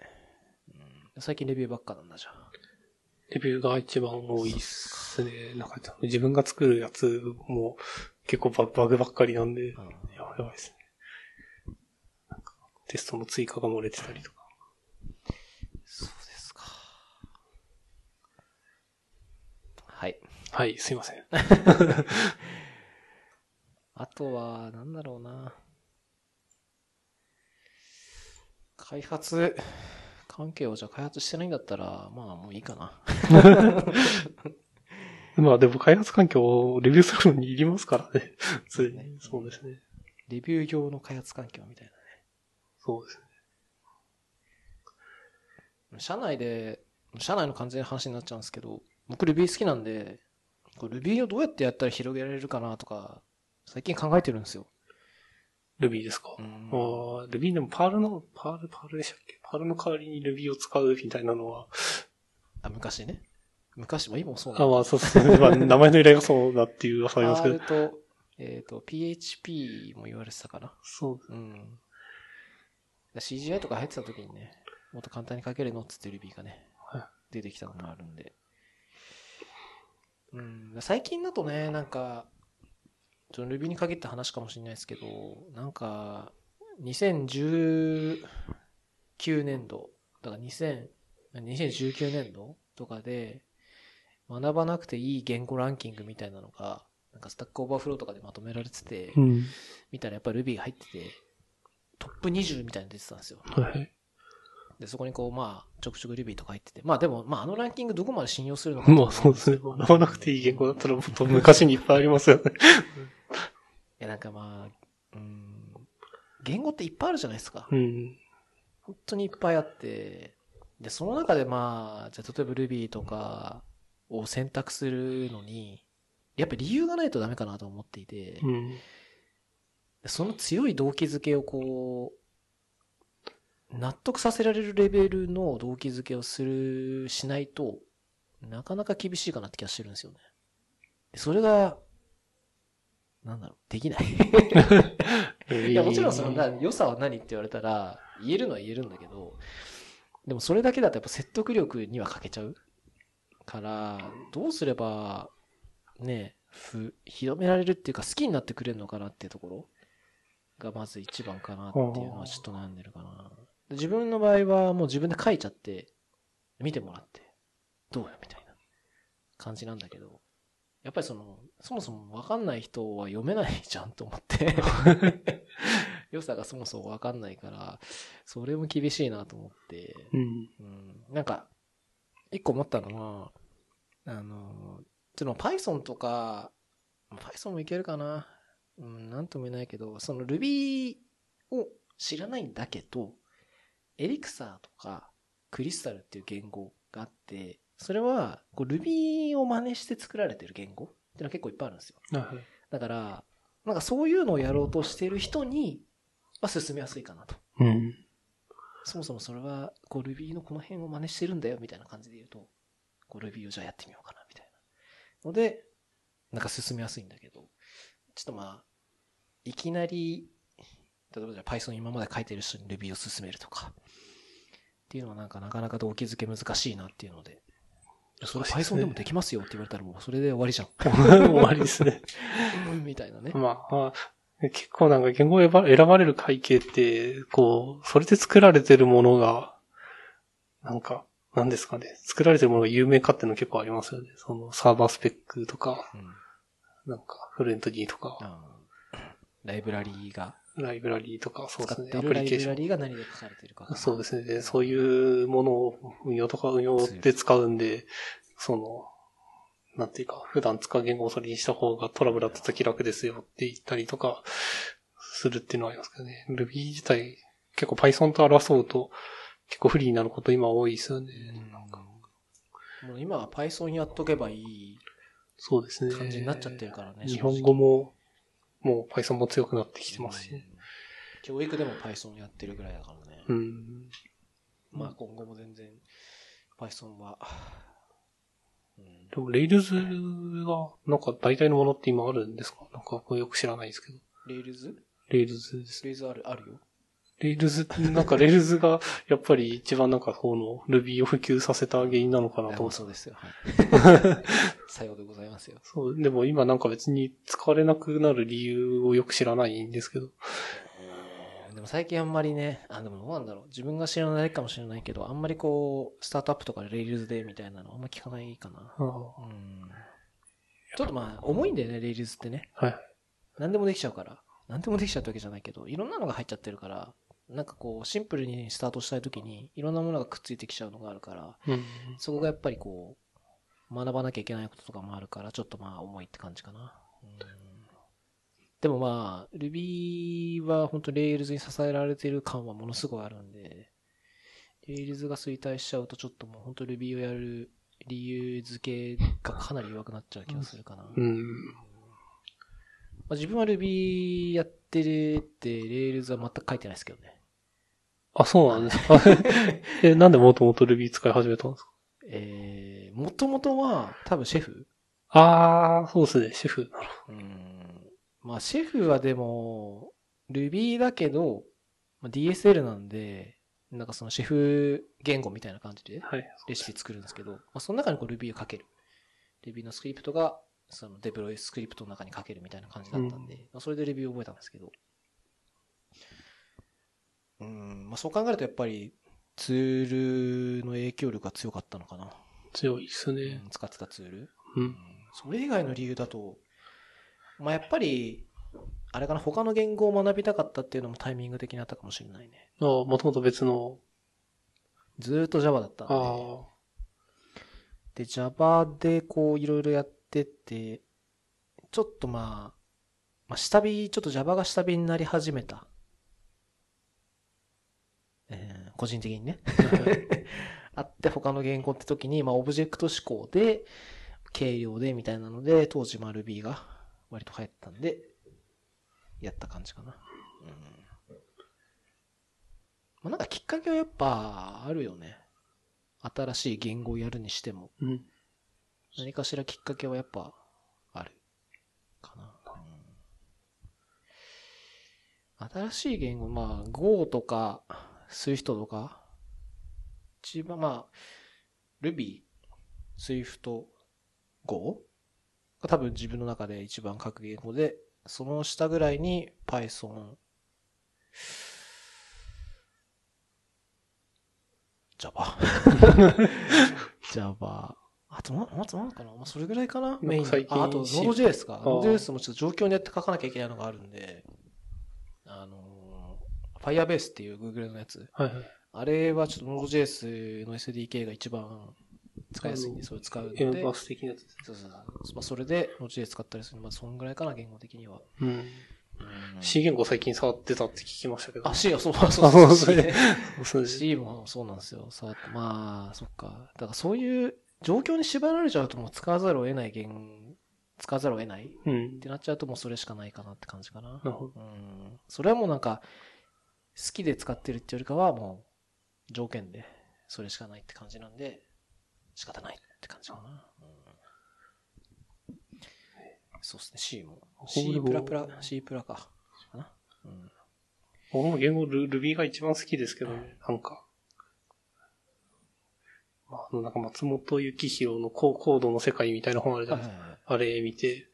うん、最近レビューばっかなんだじゃん。けど。レビューが一番多いっすね。なんか自分が作るやつも結構ババグばっかりなんで、うんやばいですね。テストの追加が漏れてたりとか。そうですか。はい。はい、すいません。あとは、なんだろうな。開発関係をじゃあ開発してないんだったら、まあもういいかな。まあでも開発環境をレビューするのにいりますからね。ついにそうですね。レビュー用の開発環境みたいなね。そうですね。社内で、社内の完全な話になっちゃうんですけど、僕 Ruby 好きなんで、Ruby をどうやってやったら広げられるかなとか、最近考えてるんですよ。Ruby ですか、うんああ、Ruby でも Perl の、 Perl、Perl でしたっけ？ Perl の代わりに Ruby を使うみたいなのは、あ、昔ね。昔、まあ今もそうなんあだまあそうですね。まあ名前の由来がそうだっていう噂ありますけど R。と、えっ、と、PHP も言われてたかな。そう。うん。CGI とか入ってた時にね、もっと簡単に書けるのっつって Ruby がね、はい出てきたのもあるんで。うん、最近だとね、なんか、ちょ Ruby に限った話かもしれないですけど、なんか、2019年度、だから2000 2019年度とかで、学ばなくていい言語ランキングみたいなのが、なんか Stack Overflow とかでまとめられてて、うん。見たらやっぱり Ruby が入ってて、トップ20みたいなの出てたんですよ。はい。で、そこにこう、まあ、ちょくちょく Ruby とか入ってて。まあでも、まああのランキングどこまで信用するのか。まあそうですね。学ばなくていい言語だったらもっと昔にいっぱいありますよね。いや、なんかまあ、うん、言語っていっぱいあるじゃないですか。うん。本当にいっぱいあって、で、その中でまあ、じゃあ例えば Ruby とかを選択するのに、やっぱ理由がないとダメかなと思っていて、うん。その強い動機づけをこう、納得させられるレベルの動機づけをする、しないと、なかなか厳しいかなって気がしてるんですよね。でそれが、なんだろう、できない。いや、もちろんその、な良さは何って言われたら、言えるのは言えるんだけど、でもそれだけだとやっぱ説得力には欠けちゃうから、どうすれば、ね、ふ、広められるっていうか好きになってくれるのかなっていうところがまず一番かなっていうのはちょっと悩んでるかな。で自分の場合はもう自分で書いちゃって、見てもらって、どうよみたいな感じなんだけど、やっぱりその、そもそもわかんない人は読めないじゃんと思って。良さがそもそもわかんないから、それも厳しいなと思って。うん。うん。なんか、一個思ったのは、あの、ちょっと Python とか、Python もいけるかな。うん、なんとも言えないけど、その Ruby を知らないんだけど、エリクサーとかクリスタルっていう言語があって、それはこう Ruby を真似して作られてる言語っていうのは結構いっぱいあるんですよ。はい。だから、なんかそういうのをやろうとしてる人に、は進めやすいかなと。うん。そもそもそれは、こう Ruby のこの辺を真似してるんだよみたいな感じで言うと、こう Ruby をじゃあやってみようかなみたいな。ので、なんか進めやすいんだけど、ちょっとまあ、いきなり、例えばじゃあ Python 今まで書いてる人に Ruby を進めるとか、っていうのはなんかなかなか動機づけ難しいなっていうので、それ Python でもできますよって言われたらもうそれで終わりじゃん。終わりですね。う んみたいなね。まあ、まあ結構なんか言語を選ばれる背景って、こう、それで作られてるものが、なんか、なんですかね。作られてるものが有名かっていうの結構ありますよね。そのサーバースペックとか、うんなんかフレントリーとか、あーライブラリーが、ライブラリーとか、そうですね。アプリケーション。リーが何で書かれてるか。そうですね。でそういうものを運用とか運用で使うんで、その、なんていうか、普段使う言語をそれにした方がトラブルだった時楽ですよって言ったりとか、するっていうのはありますけどね。Ruby 自体、結構 Python と争うと、結構不利になること今多いですよね。もう今は Python やっとけばいいそうですね。感じになっちゃってるからね。日本語も、もう Python も強くなってきてますしね。うん教育でも Python やってるぐらいだからね。うん。まあ今後も全然 Python は、うんでも Rails が、なんか大体のものって今あるんですか？なんか僕よく知らないですけど。Rails? Rails です。Rails ある、あるよ。Rails、なんか Rails がやっぱり一番なんかこの Ruby を普及させた原因なのかなと思そうですよ。はい。さようでございますよ。そう、でも今なんか別に使われなくなる理由をよく知らないんですけど。でも最近あんまりね、あ、でもどうなんだろう。自分が知らないかもしれないけど、あんまりこう、スタートアップとかで Rails でみたいなのあんま聞かないかな。あうん。ちょっとまあ、重いんだよね、Rails ってね。はい。何でもできちゃうから。何でもできちゃうってわけじゃないけど、いろんなのが入っちゃってるから、なんかこう、シンプルにスタートしたいときに、いろんなものがくっついてきちゃうのがあるから、うん。そこがやっぱりこう、学ばなきゃいけないこととかもあるから、ちょっとまあ、重いって感じかな。うんでもまあ、Ruby は本当 Rails に支えられてる感はものすごいあるんで、Rails が衰退しちゃうとちょっともう本当 Ruby をやる理由付けがかなり弱くなっちゃう気がするかな。うん。あ、自分は Ruby やってるって、Rails は全く書いてないですけどね。あ、そうなんですか。え、なんでもともと Ruby 使い始めたんですか？えー、もともとは多分シェフあー、そうですね、シェフ。うん。まあ、シェフはでも、Ruby だけど、まあ、DSL なんで、なんかそのシェフ言語みたいな感じではい。レシピ作るんですけど、まあ、その中にこう Ruby をかける。Ruby のスクリプトが、そのデプロイスクリプトの中にかけるみたいな感じだったんで、まあ、それで Ruby を覚えたんですけど。うん、まあそう考えるとやっぱりツールの影響力が強かったのかな。強いですねう。ん使ってたツール。うん。それ以外の理由だと、まあ、やっぱり、あれかな、他の言語を学びたかったっていうのもタイミング的にあったかもしれないね。あもともと別の、ずーっと Java だったんあで。ーで、Java でこういろいろやってて、ちょっとまあ、まあ、下火、ちょっと Java が下火になり始めた。えー個人的にね。あって他の言語って時に、まあ、オブジェクト思考で、軽量でみたいなので、当時、まあ、Ruby が割と流行ったんで、やった感じかな。うん。まあ、なんかきっかけはやっぱ、あるよね。新しい言語をやるにしても、うん。何かしらきっかけはやっぱ、ある。かな。うん新しい言語、まあ、Go とか、Swift とか、一番まあ、Ruby、Swift、Go が多分自分の中で一番書く言語で、その下ぐらいに Python、Java。Java。あと、な、あとなんかな？まあ、それぐらいかな？メインあ、あと、し Node.js か。Node.js もちょっと状況によって書かなきゃいけないのがあるんで、あのー、Firebase っていう Google のやつ。はいはい。あれはちょっと Node.js の SDK が一番使いやすいんで、それ使うので、バス的なやつです。そうそうそう。まあ、それで Node.js 使ったりする。まあ、そんぐらいかな、言語的には。うん。C 言語最近触ってたって聞きましたけど。あ、C はそう、そうあそうそう そうです。C もそうなんですよ。触って、まあ、そっか。だからそういう状況に縛られちゃうともう使わざるを得ない言、使わざるを得ないっうん。てなっちゃうともうそれしかないかなって感じかな。なるほど。うん。それはもうなんか、好きで使ってるっていうよりかはもう、条件で、それしかないって感じなんで、仕方ないって感じかな。うん、そうですね、C も。C プラプラ、C プラか。かな。うん。僕も言語ル Ruby が一番好きですけどね。なんか。まあ、あの、なんか松本幸宏のココードの世界みたいな本あるじゃないですか。あれ見て、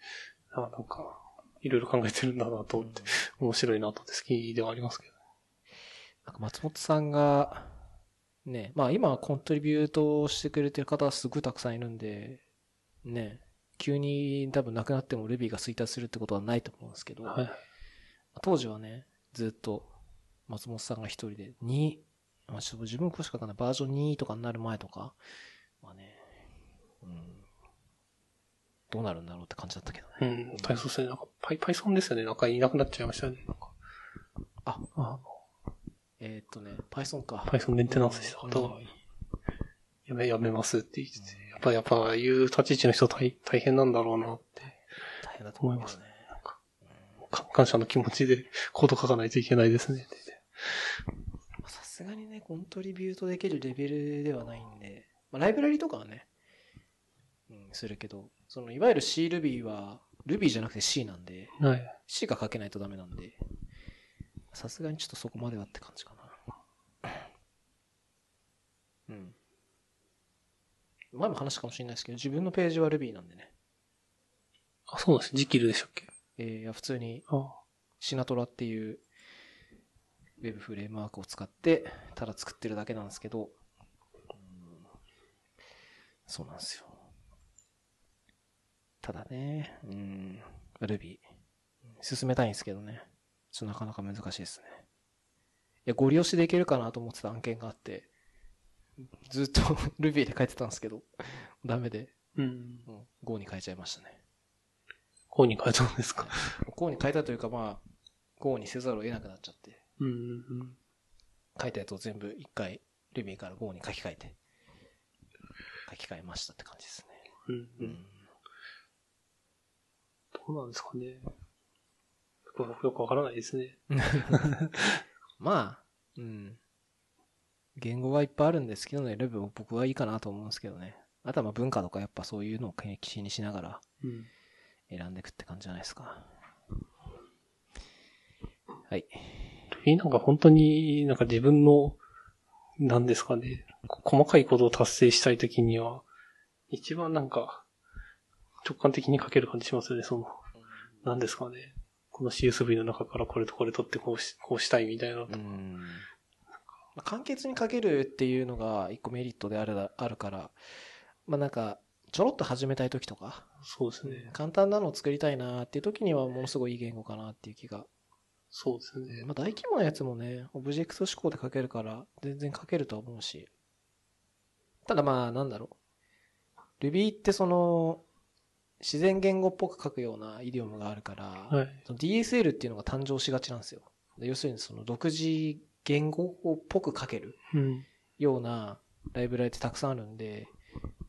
あなんか、いろいろ考えてるんだなと思って、面白いなと思って好きではありますけど。なんか松本さんが、ね、まあ今はコントリビュートしてくれてる方はすごいたくさんいるんで、ね、急に多分なくなっても Ruby が衰退するってことはないと思うんですけど、はい。当時はね、ずっと松本さんが一人で2、まあ、ちょっと自分詳しかんない。バージョン2とかになる前とか、まあね、うん、どうなるんだろうって感じだったけどうね。うですね。なんか、パイ、パイソンですよね。なんかいなくなっちゃいましたね。なんかあ、あえーっとね、Python か。パイソンメンテナンスした方がうんやめ、やめますって言ってて。やっぱ、やっぱ、いう立ち位置の人大大変なんだろうなって。大変だと思いますね。なんか、か感謝の気持ちでコード書かないといけないですねって言って。まあさすがにね、コントリビュートできるレベルではないんで、まあ、ライブラリとかはね、うん、するけど、その、いわゆる C Ruby は、Ruby じゃなくて C なんで、はい。C が書けないとダメなんで、さすがにちょっとそこまではって感じかな。うん。前も話したかもしれないですけど、自分のページは Ruby なんでね。あ、そうなんです。ジキルでしたっけ？えーいや、普通にあシナトラっていうウェブフレームワークを使って、ただ作ってるだけなんですけど、うんそうなんですよ。ただね、うん、Ruby、進めたいんですけどね、ちょっとなかなか難しいですね。いや、ゴリ押しでいけるかなと思ってた案件があって、ずっと Ruby で書いてたんですけど、ダメで、うん。うん Go に変えちゃいましたね。こうに変えたんですか？Go に変えたというか、まあ、Go にせざるを得なくなっちゃって、うんうん書いたやつを全部一回 Ruby から Go に書き換えて、書き換えましたって感じですね。うん。うんうん。うん。どうなんですかね。僕よくわからないですね。まあ、うん。言語はいっぱいあるんですけどね、レベル僕はいいかなと思うんですけどね。あとはまあ文化とかやっぱそういうのを気にしながらうん。選んでいくって感じじゃないですか。はい。なんか本当になんか自分の、なんですかね、こ細かいことを達成したいときには、一番なんか、直感的に書ける感じしますよね、その、なんですかね。この CSV の中からこれとこれ取ってこうし、こうしたいみたいな。うん。まあ簡潔に書けるっていうのが一個メリットであるあるから、まあなんか、ちょろっと始めたい時とか、そうですね。簡単なのを作りたいなっていう時にはものすごいいい言語かなっていう気が。そうですね。まあ大規模なやつもね、オブジェクト思考で書けるから全然書けるとは思うし。ただまあなんだろう。Ruby ってその、自然言語っぽく書くようなイディオムがあるから、はい。DSL っていうのが誕生しがちなんですよ。で要するにその独自言語っぽく書けるうん。ようなライブラリってたくさんあるんで、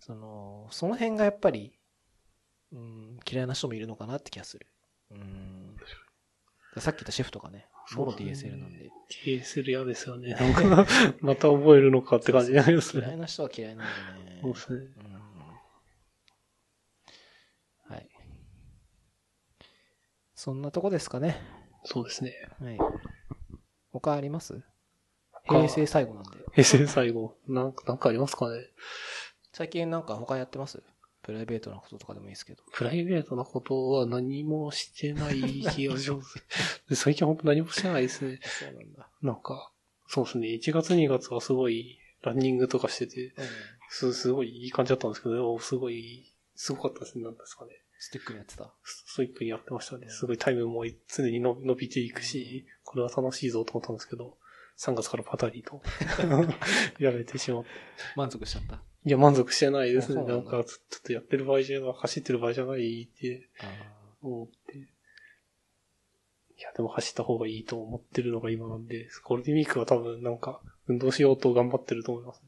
その、その辺がやっぱり、うん、嫌いな人もいるのかなって気がする。うん。さっき言ったシェフとかね、もろ DSL なんで。DSL 嫌ですよね。なんか、また覚えるのかって感じになりますね。嫌いな人は嫌いなんでね。そうですね。うんはい。そんなとこですかね。そうですね。はい。他あります？他平成最後なんで。平成最後、なんか、なんかありますかね？最近なんか他やってます？プライベートなこととかでもいいですけど。プライベートなことは何もしてない気がします。で 最近本当何もしてないですね。そうなんだ。なんか、そうですね。1月2月はすごいランニングとかしてて、す、すごいいい感じだったんですけど、すごい、すごかったですね。なんですかね。スティックにやってた。ストイックにやってましたね。すごいタイムも常に伸び伸びていくし、これは楽しいぞと思ったんですけど、3月からパタリと やめてしまって。満足しちゃった。いや、満足してないですね。なんか、ちょっとやってる場合じゃない、走ってる場合じゃないってあ思って。いや、でも走った方がいいと思ってるのが今なんで、ゴールデンウィークは多分なんか、運動しようと頑張ってると思います。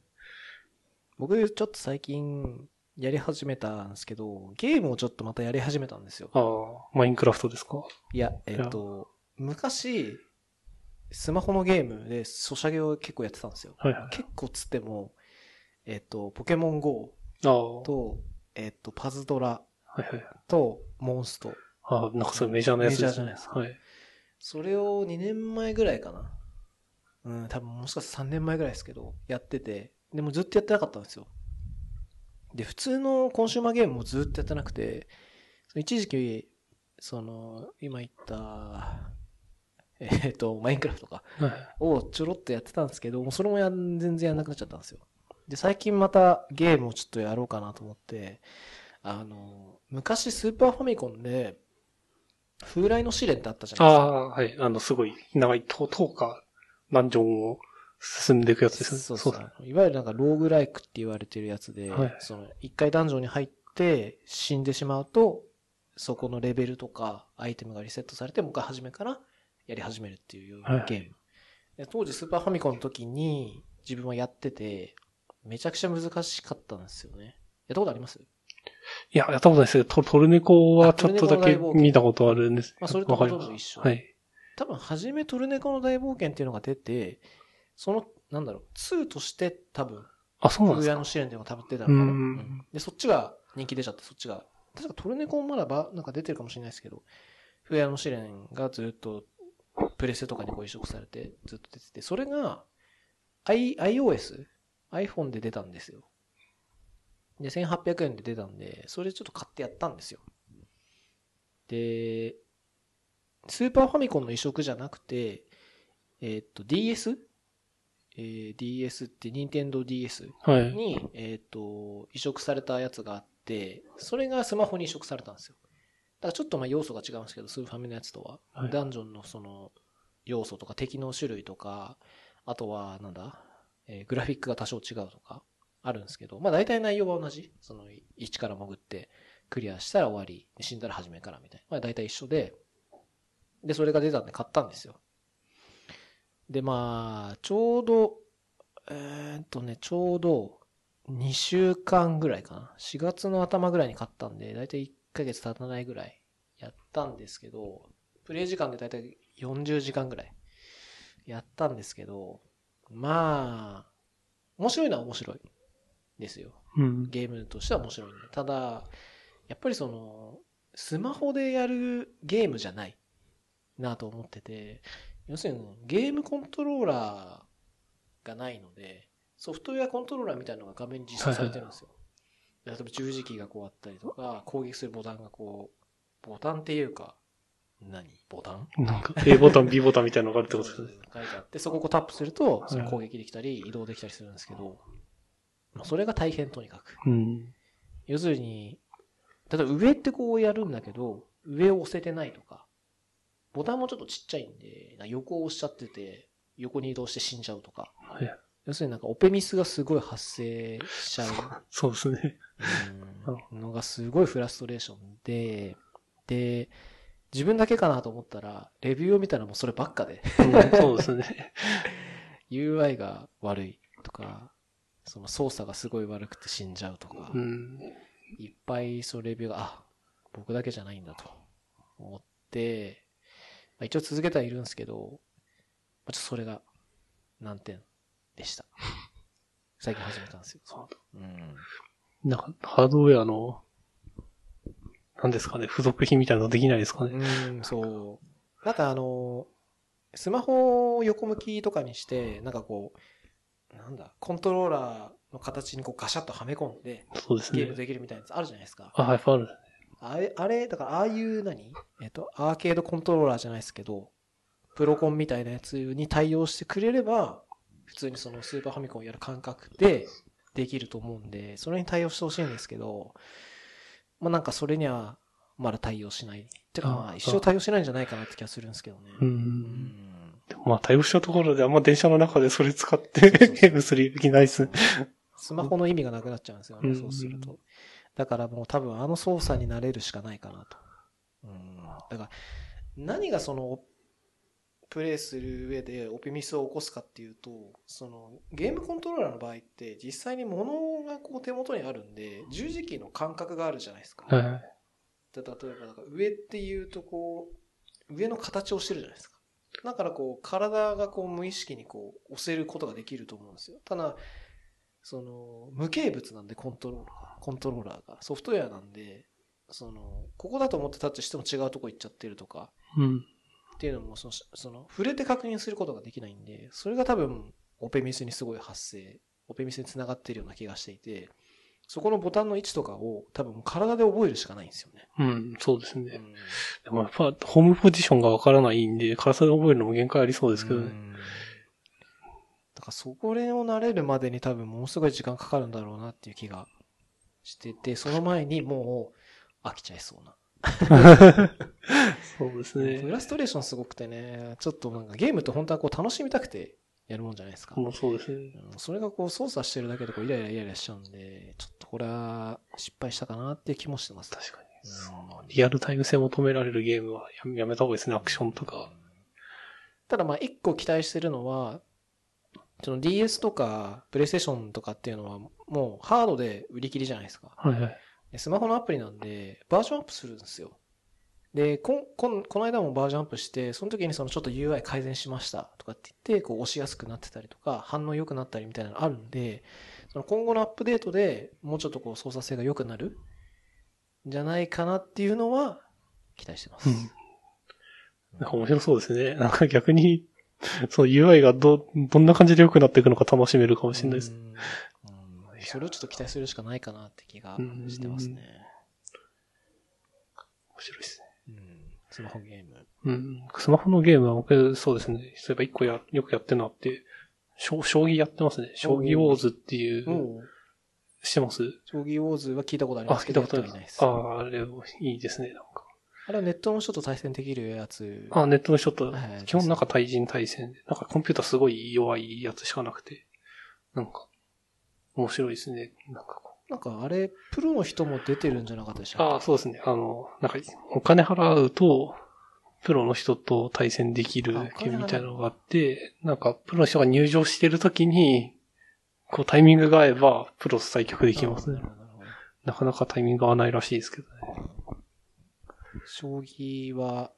僕ちょっと最近やり始めたんですけど、ゲームをちょっとまたやり始めたんですよ。ああ、マインクラフトですか？いや、えっ、と、昔、スマホのゲームでソシャゲを結構やってたんですよ。はいはい。結構つっても、えっ、と、ポケモン GO と、えっ、と、パズドラ。とモンスト。ああ、なんかそれメジャーなやつですね。メジャーじゃないですかはい。それを2年前ぐらいかな。うん、多分もしかしたら3年前ぐらいですけど、やってて、でもずっとやってなかったんですよ。で、普通のコンシューマーゲームもずっとやってなくて、一時期、その、今言った、えっ、と、マインクラフトか、はい。をちょろっとやってたんですけど、もうそれもやん全然やんなくなっちゃったんですよ。で、最近またゲームをちょっとやろうかなと思って、あの、昔スーパーファミコンで、風来の試練ってあったじゃないですか。ああ、はい。あの、すごい、長い、と、10日、ダンジョンを進んでいくやつですね。そうそうだね。いわゆるなんかローグライクって言われてるやつで、はいその一回ダンジョンに入って死んでしまうと、そこのレベルとかアイテムがリセットされて、もう一回初めからやり始めるっていうはいゲーム。で当時スーパーファミコンの時に自分はやってて、めちゃくちゃ難しかったんですよね。やったことあります？いや、やったことないですけど、トトルネコはちょっとだけ見たことあるんです。まあそれとほとんど一緒はい。多分初めトルネコの大冒険っていうのが出て、その、なんだろう、2として多分あ、そうなんですか？の試練っていうのが多分出たのかな。うんうんで、そっちが人気出ちゃって、そっちが。確かトルネコもまだば、なんか出てるかもしれないですけど、風屋の試練がずっと、プレステとかにこう移植されて、ずっと出てて、それが、I、iOS、iPhone で出たんですよ。で、1800円で出たんで、それちょっと買ってやったんですよ。で、スーパーファミコンの移植じゃなくて、えーっと、DS? えー DS って、任天堂 DS はい。に、えっ、と、移植されたやつがあって、それがスマホに移植されたんですよ。だからちょっとまあ要素が違うんですけど、スーファミのやつとは。はいダンジョンのその要素とか敵の種類とか、あとはなんだ、えーグラフィックが多少違うとかあるんですけど、まあ大体内容は同じ。その1から潜ってクリアしたら終わり、死んだら初めからみたいな。まあ大体一緒で、で、それが出たんで買ったんですよ。で、まあ、ちょうど、えーっとね、ちょうど2週間ぐらいかな。4月の頭ぐらいに買ったんで、だいたい1ヶ月経たないぐらいやったんですけど、プレイ時間でだいたい40時間ぐらいやったんですけど、まあ、面白いのは面白いですよ。うん。ゲームとしては面白いんで。ただ、やっぱりその、スマホでやるゲームじゃないなと思ってて、要するにゲームコントローラーがないので、ソフトウェアコントローラーみたいなのが画面に実装されてるんですよ。例えば十字キーがこうあったりとか、攻撃するボタンがこう、ボタンっていうか、何？ボタン？なんか A ボタン、B ボタンみたいなのがあるってことですね。書いてあって、そこをこうタップすると、いその攻撃できたり、移動できたりするんですけど、まあそれが大変とにかく。うん。要するに、例えば上ってこうやるんだけど、上を押せてないとか、ボタンもちょっとちっちゃいんで、横を押しちゃってて、横に移動して死んじゃうとか。はい要するになんかオペミスがすごい発生しちゃうそうですね。うんのがすごいフラストレーションで、で、自分だけかなと思ったら、レビューを見たらもうそればっかで、うんそうですね。UI が悪いとか、その操作がすごい悪くて死んじゃうとか、うん。いっぱいそうレビューが、あ、僕だけじゃないんだと思って、まあ、一応続けてはいるんですけど、まあ、ちょっとそれが難点でした。最近始めたんですよ。そううん。なんか、ハードウェアの、なんですかね、付属品みたいなのできないですかね。うん、そう。なんかあの、スマホを横向きとかにして、なんかこう、なんだ、コントローラーの形にこうガシャッとはめ込んで、そうですねゲーム。できるみたいなやつあるじゃないですか。あ、はい、ある。あれ、あれ、だからああいう何？えっと、アーケードコントローラーじゃないですけど、プロコンみたいなやつに対応してくれれば、普通にそのスーパーファミコンをやる感覚でできると思うんで、それに対応してほしいんですけど、まあなんかそれにはまだ対応しない。てかまああ一生対応しないんじゃないかなって気がするんですけどね。う。うんん。まあ、対応したところであんま電車の中でそれ使ってゲームする気ないっすね。スマホの意味がなくなっちゃうんですよね、うんそうすると。だからもう多分あの操作になれるしかないかなと。うん。だから、何がその、プレイする上でオペミスを起こすかっていうと、その、ゲームコントローラーの場合って実際に物がこう手元にあるんで、十字キーの感覚があるじゃないですか。はいはい。で例えば、なんか上っていうとこう、上の形をしてるじゃないですか。だからこう、体がこう無意識にこう、押せることができると思うんですよ。ただ、その、無形物なんでコントローラー、コントローラーが。ソフトウェアなんで、その、ここだと思ってタッチしても違うとこ行っちゃってるとか、うん。っていうのもその、その、触れて確認することができないんで、それが多分、オペミスにすごい発生、オペミスに繋がってるような気がしていて、そこのボタンの位置とかを多分体で覚えるしかないんですよね。うん、そうですね。うんでもやっぱ、ホームポジションがわからないんで、体で覚えるのも限界ありそうですけどね。うんだからそこれを慣れるまでに多分ものすごい時間かかるんだろうなっていう気がしてて、その前にもう飽きちゃいそうな。そうですねフ。ラストレーションすごくてね、ちょっとなんかゲームって本当はこう楽しみたくてやるもんじゃないですか。もうそうですね。うんそれがこう操作してるだけでこうイライライライラしちゃうんで、ちょっとこれは失敗したかなっていう気もしてます。確かに。うんリアルタイム性求められるゲームはややめた方がいいですね、アクションとか。ただまあ一個期待してるのは、その DS とか PlayStation とかっていうのはもうハードで売り切りじゃないですか。はいはい。でスマホのアプリなんでバージョンアップするんですよ。で、こん、こん、この間もバージョンアップして、その時にそのちょっと UI 改善しましたとかって言って、こう押しやすくなってたりとか、反応良くなったりみたいなのあるんで、その今後のアップデートでもうちょっとこう操作性が良くなるんじゃないかなっていうのは期待してます。うん。なんか面白そうですね。なんか逆に、その UI がど、どんな感じで良くなっていくのか楽しめるかもしれないです。それをちょっと期待するしかないかなって気がしてますね。面白いですね。うんスマホゲーム。うん。スマホのゲームは僕、そうですね。そういえば一個や、よくやってるのあって、将将棋やってますね。将棋ウォーズっていう、してます？将棋ウォーズは聞いたことありあ、ますけど、聞いたことあります。やってはいないあ、あれ、いいですね、なんか。あれはネットの人と対戦できるやつ。あ、ネットの人と基本なんか対人対戦で、なんかコンピューターすごい弱いやつしかなくて、なんか、面白いですね。なんかこなんかあれ、プロの人も出てるんじゃなかったでしう。たっあそうですね。あの、なんか、お金払うと、プロの人と対戦できるあお金払うゲームみたいなのがあって、なんか、プロの人が入場してるときに、こうタイミングが合えば、プロと対局でけきますねなかなかタイミングが合わないらしいですけどね。将棋は、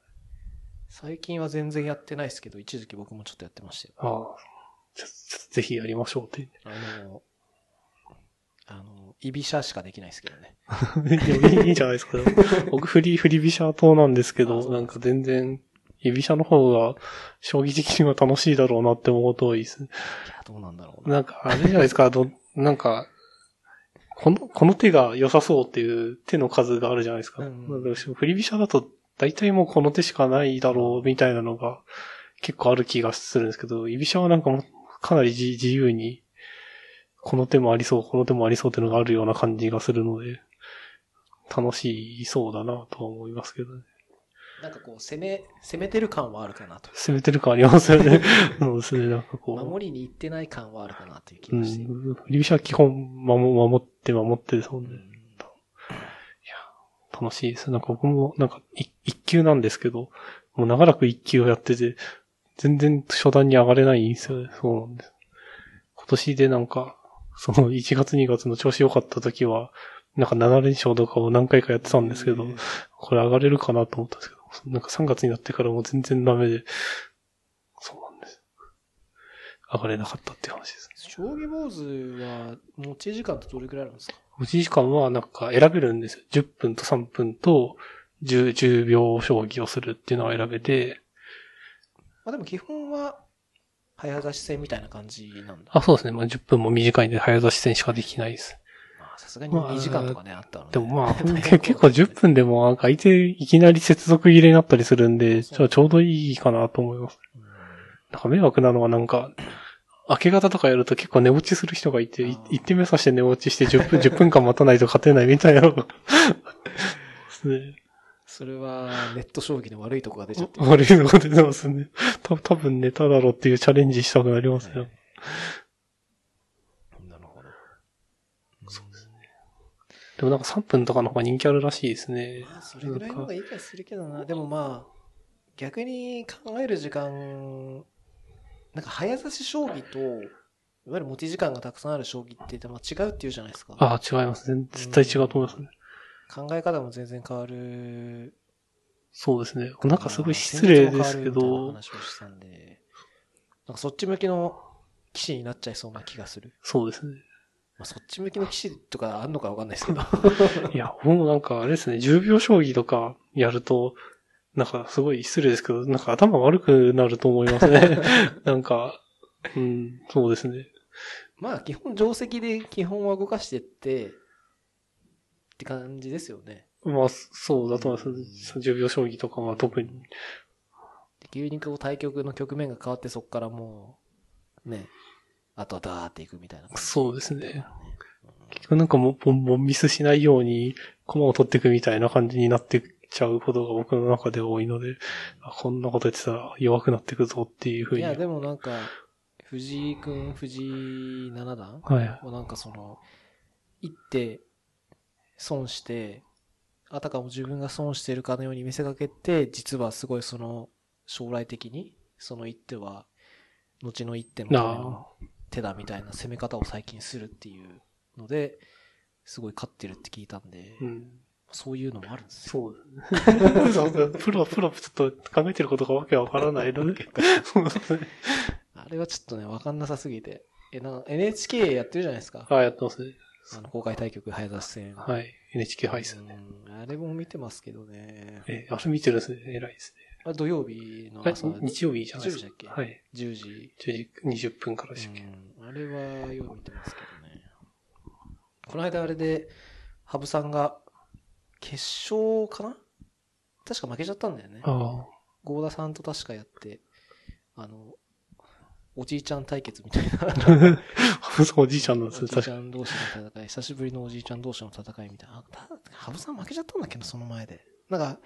最近は全然やってないですけど、一時期僕もちょっとやってましたよ。ああ。ぜひやりましょうって。あの、あの、居飛車しかできないですけどね。いいじゃないですか。僕、振り、振り飛車党なんですけど、なんか全然、居飛車の方が、将棋的には楽しいだろうなって思うと多いです。いや、どうなんだろうな。なんか、あれじゃないですか、ど、なんか、この、この手が良さそうっていう手の数があるじゃないですか。うん振り飛車だと、大体もうこの手しかないだろうみたいなのが結構ある気がするんですけど、居飛車はなんかもうかなり自自由に、この手もありそう、この手もありそうっていうのがあるような感じがするので、楽しそうだなとは思いますけどね。なんかこう、攻め、攻めてる感はあるかなと。攻めてる感ありますよね。そうですね、なんかこう。守りに行ってない感はあるかなという気うん、がして。振り飛車は基本守守って守ってですもんね。うん楽しいです。なんか僕も、なんか、い一級なんですけど、もう長らく一級をやってて、全然初段に上がれないんですよね。そうなんです。今年でなんか、その1月2月の調子良かった時は、なんか7連勝とかを何回かやってたんですけど、これ上がれるかなと思ったんですけど、なんか3月になってからもう全然ダメで、そうなんです。上がれなかったっていう話です。将棋坊主は、持ち時間ってどれくらいあるんですか？持ち時間はなんか選べるんですよ。10分と3分と10、10秒将棋をするっていうのが選べて、まあでも基本は、早指し戦みたいな感じなんだ。あ、そうですね。まあ10分も短いんで早指し戦しかできないです。まあさすがに2時間とかね、あったので。でもまあ、結構10分でもなんか相手いきなり接続切れになったりするんで、ちょうどいいかなと思います。うんなんか迷惑なのはなんか、明け方とかやると結構寝落ちする人がいて、一手目指して寝落ちして10分、10分間待たないと勝てないみたいなのがですね。それは、ネット将棋の悪いとこが出ちゃってる。悪いのが出てますね。た多分寝ただろうっていうチャレンジしたくなりますよ。なるほど。そうですね。でもなんか3分とかの方が人気あるらしいですね。まあ、それぐらいの方がいい気がするけどな。でもまあ、逆に考える時間、なんか早指し将棋と、いわゆる持ち時間がたくさんある将棋ってまあ違うっていうじゃないですか。ああ、違います。全絶対違うと思いますね。考え方も全然変わる。そうですね。なんかすごい失礼ですけど話をしたんで、なんかそっち向きの棋士になっちゃいそうな気がする。そうですね。まあ、そっち向きの棋士とかあんのかわかんないですけど。いや、もうなんかあれですね、10秒将棋とかやると、なんかすごい失礼ですけど、なんか頭悪くなると思いますね。なんか、うん、そうですね。まあ基本定石で基本は動かしてって、って感じですよね。まあ、そうだと思います。10秒将棋とかは特に。で急にこう対局の局面が変わってそこからもう、ね、あとはダーっていくみたいな感じ。そうですね。ね結局なんかもう、ボンボンミスしないように、駒を取っていくみたいな感じになってっちゃうことが僕の中で多いので、あこんなこと言ってたら弱くなっていくぞっていうふうに。いや、でもなんか、藤井くん、藤井七段はい。はなんかその、一手損して、あたかも自分が損してるかのように見せかけて、実はすごいその、将来的に、その一手は、後の一手のためのな手だみたいな攻め方を最近するっていうので、すごい勝ってるって聞いたんで、あ。うん。そういうのもあるんですよ。そうですね。そうプロ、プロ、ちょっと考えてることがわけわからないので。そうですね。あれはちょっとね、わかんなさすぎて。え、な NHK やってるじゃないですか。はい、やってますね。あの、公開対局早指し戦。はい。NHK 杯ですよね。うんあれも見てますけどね。え、あれ見てるんですね。偉いですあれ土曜日のね。朝、え日曜日じゃないですか。日曜日だっはい。10時。10時20分からでしたっけ？うん、あれはよく見てますけどね。この間あれで、羽生さんが、決勝かな？確か負けちゃったんだよね。あ合田さんと確かやって、あの、おじいちゃん対決みたいな。おじいちゃんなんですね。おじいちゃん同士の戦い、久しぶりのおじいちゃん同士の戦いみたいな。羽生さん負けちゃったんだっけど、その前で。なんか、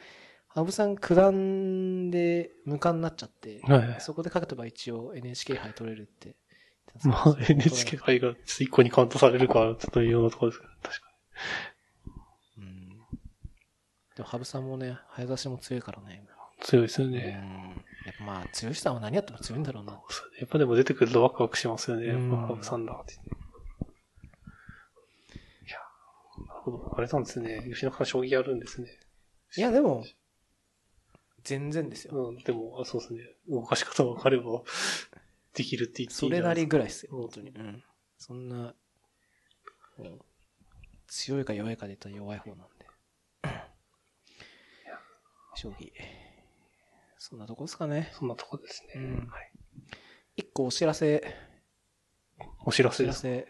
羽生さん九段で無冠になっちゃって、に。はいはい。そこで勝てば一応 NHK 杯取れるって。まあ、NHK 杯が一個にカウントされるか、ちょっというようなところですけど、確かうん。でも羽生さんもね、早指しも強いからね。に。強いですようん。ね。やっぱまあ、強い人は何やっても強いんだろうな。やっぱでも出てくるとワクワクしますよね。やっうんぱ、ハブさんだって。いや、なるほど。あれなんですね。吉野さん将棋やるんですね。いや、でも、全然ですよ。うん、でも、あそうですね。動かし方が分かれば、できるって言っていいそれなりぐらいですよ、うん本当に。うん。そんな、うん強いか弱いかで言ったら弱い方なんで。将棋。そんなとこですかね。そんなとこですね。うんはい。一個お知らせ、お知らおせです。知らせ、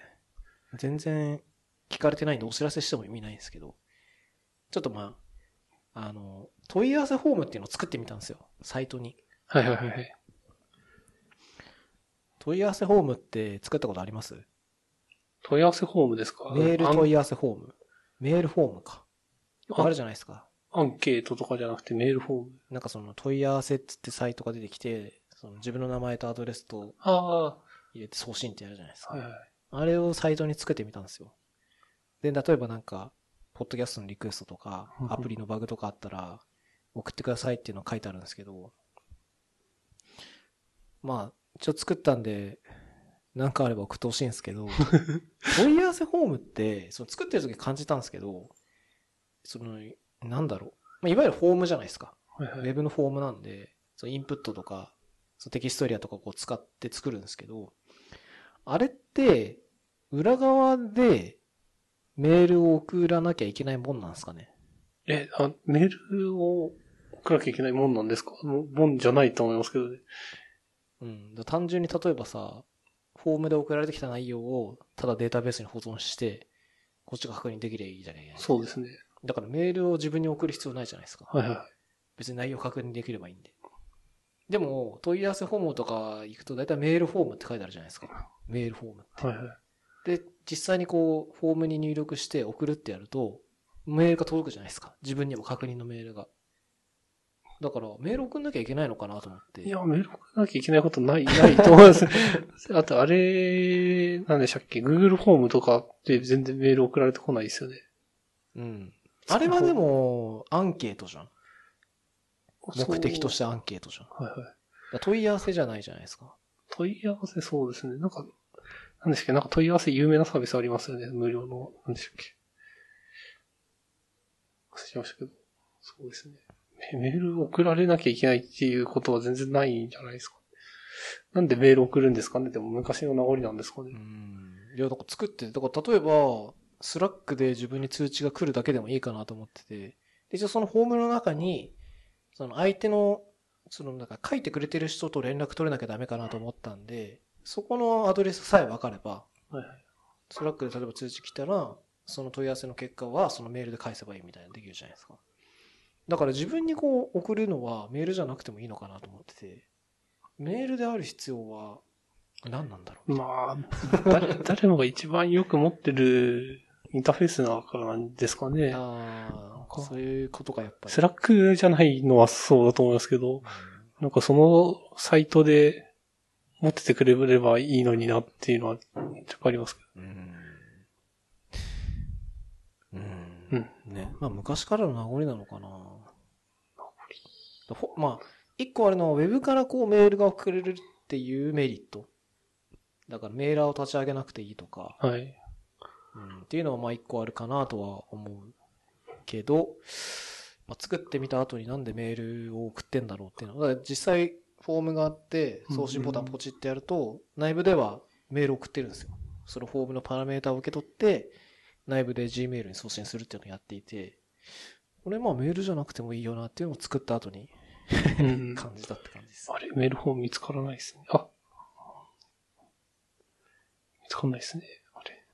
全然聞かれてないんでお知らせしても意味ないんですけど、ちょっとまあ、あの、問い合わせフォームっていうのを作ってみたんですよ。サイトに。はいはいはいはい。問い合わせフォームって作ったことあります？問い合わせフォームですか？メール問い合わせフォーム。メールフォームか。ああるじゃないですか。アンケートとかじゃなくてメールフォーム。なんかその問い合わせっつってサイトが出てきて、その自分の名前とアドレスと入れて送信ってやるじゃないですか。はいはい。あれをサイトに作ってみたんですよ。で、例えばなんか、ポッドキャストのリクエストとかアプリのバグとかあったら、送ってくださいっていうのが書いてあるんですけど、まあ、一応作ったんで、なんかあれば送ってほしいんですけど、問い合わせフォームって、その作ってる時感じたんですけど、その、なんだろう。まあ、いわゆるフォームじゃないですか。はいはい。ウェブのフォームなんで、そのインプットとか、そのテキストエリアとかこう使って作るんですけど、あれって、裏側でメールを送らなきゃいけないもんなんですかね？え、あ、メールを送らなきゃいけないもんなんですか？ももんじゃないと思いますけどね。うん。単純に例えばさ、フォームで送られてきた内容をただデータベースに保存して、こっちが確認できればいいじゃないそうですね。だからメールを自分に送る必要ないじゃないですか。はいはい。別に内容確認できればいいんで。でも、問い合わせフォームとか行くと大体メールフォームって書いてあるじゃないですか。メールフォームって。はいはい。で、実際にこう、フォームに入力して送るってやると、メールが届くじゃないですか。自分にも確認のメールが。だから、メール送んなきゃいけないのかなと思って。いや、メール送らなきゃいけないことない、ないと思います。あと、あれ、なんでしたっけ ?Google フォームとかって全然メール送られてこないですよね。うん。あれはでも、アンケートじゃん。目的としててアンケートじゃん。はいはい。ら問い合わせじゃないじゃないですか。問い合わせそうですね。なんか、なんでしたっけ？なんか問い合わせ有名なサービスありますよね。無料の。なんでしたっけ？忘れちゃいましたけど。そうですね。メール送られなきゃいけないっていうことは全然ないんじゃないですか。なんでメール送るんですかね？でも昔の名残なんですかねう。ん。いや、だから作って、だから例えば、 Slack で自分に通知が来るだけでもいいかなと思ってて、で一応そのフォームの中に、その相手の、そのなんか書いてくれてる人と連絡取れなきゃダメかなと思ったんで、そこのアドレスさえ分かれば。Slack で例えば通知来たら、その問い合わせの結果はそのメールで返せばいいみたいなのできるじゃないですか。だから自分にこう送るのはメールじゃなくてもいいのかなと思ってて、メールである必要は何なんだろうまあ、誰 誰もが一番よく持ってるインターフェースだからなんですかね。ああ、そういうことかやっぱり。 Slack じゃないのはそうだと思いますけど、なんかそのサイトで持っててくれればいいのになっていうのは、ちょっとありますけうん。う。うんん。ね。まあ昔からの名残なのかな。ほまあ、一個あるのは、ウェブからこうメールが送れるっていうメリット。だからメーラーを立ち上げなくていいとか、ど。はい。うん、っていうのはまあ一個あるかなとは思うけど、まあ、作ってみた後になんでメールを送ってんだろうっていうのは、実際フォームがあって、送信ボタンポチってやると、内部ではメールを送ってるんですよ。そのフォームのパラメータを受け取って、内部で Gmail に送信するっていうのをやっていて、これまあメールじゃなくてもいいよなっていうのを作った後にうん 感じたって感じです。あれ、メールフォーム見つからないですね。あ見つかんないですね。あれ。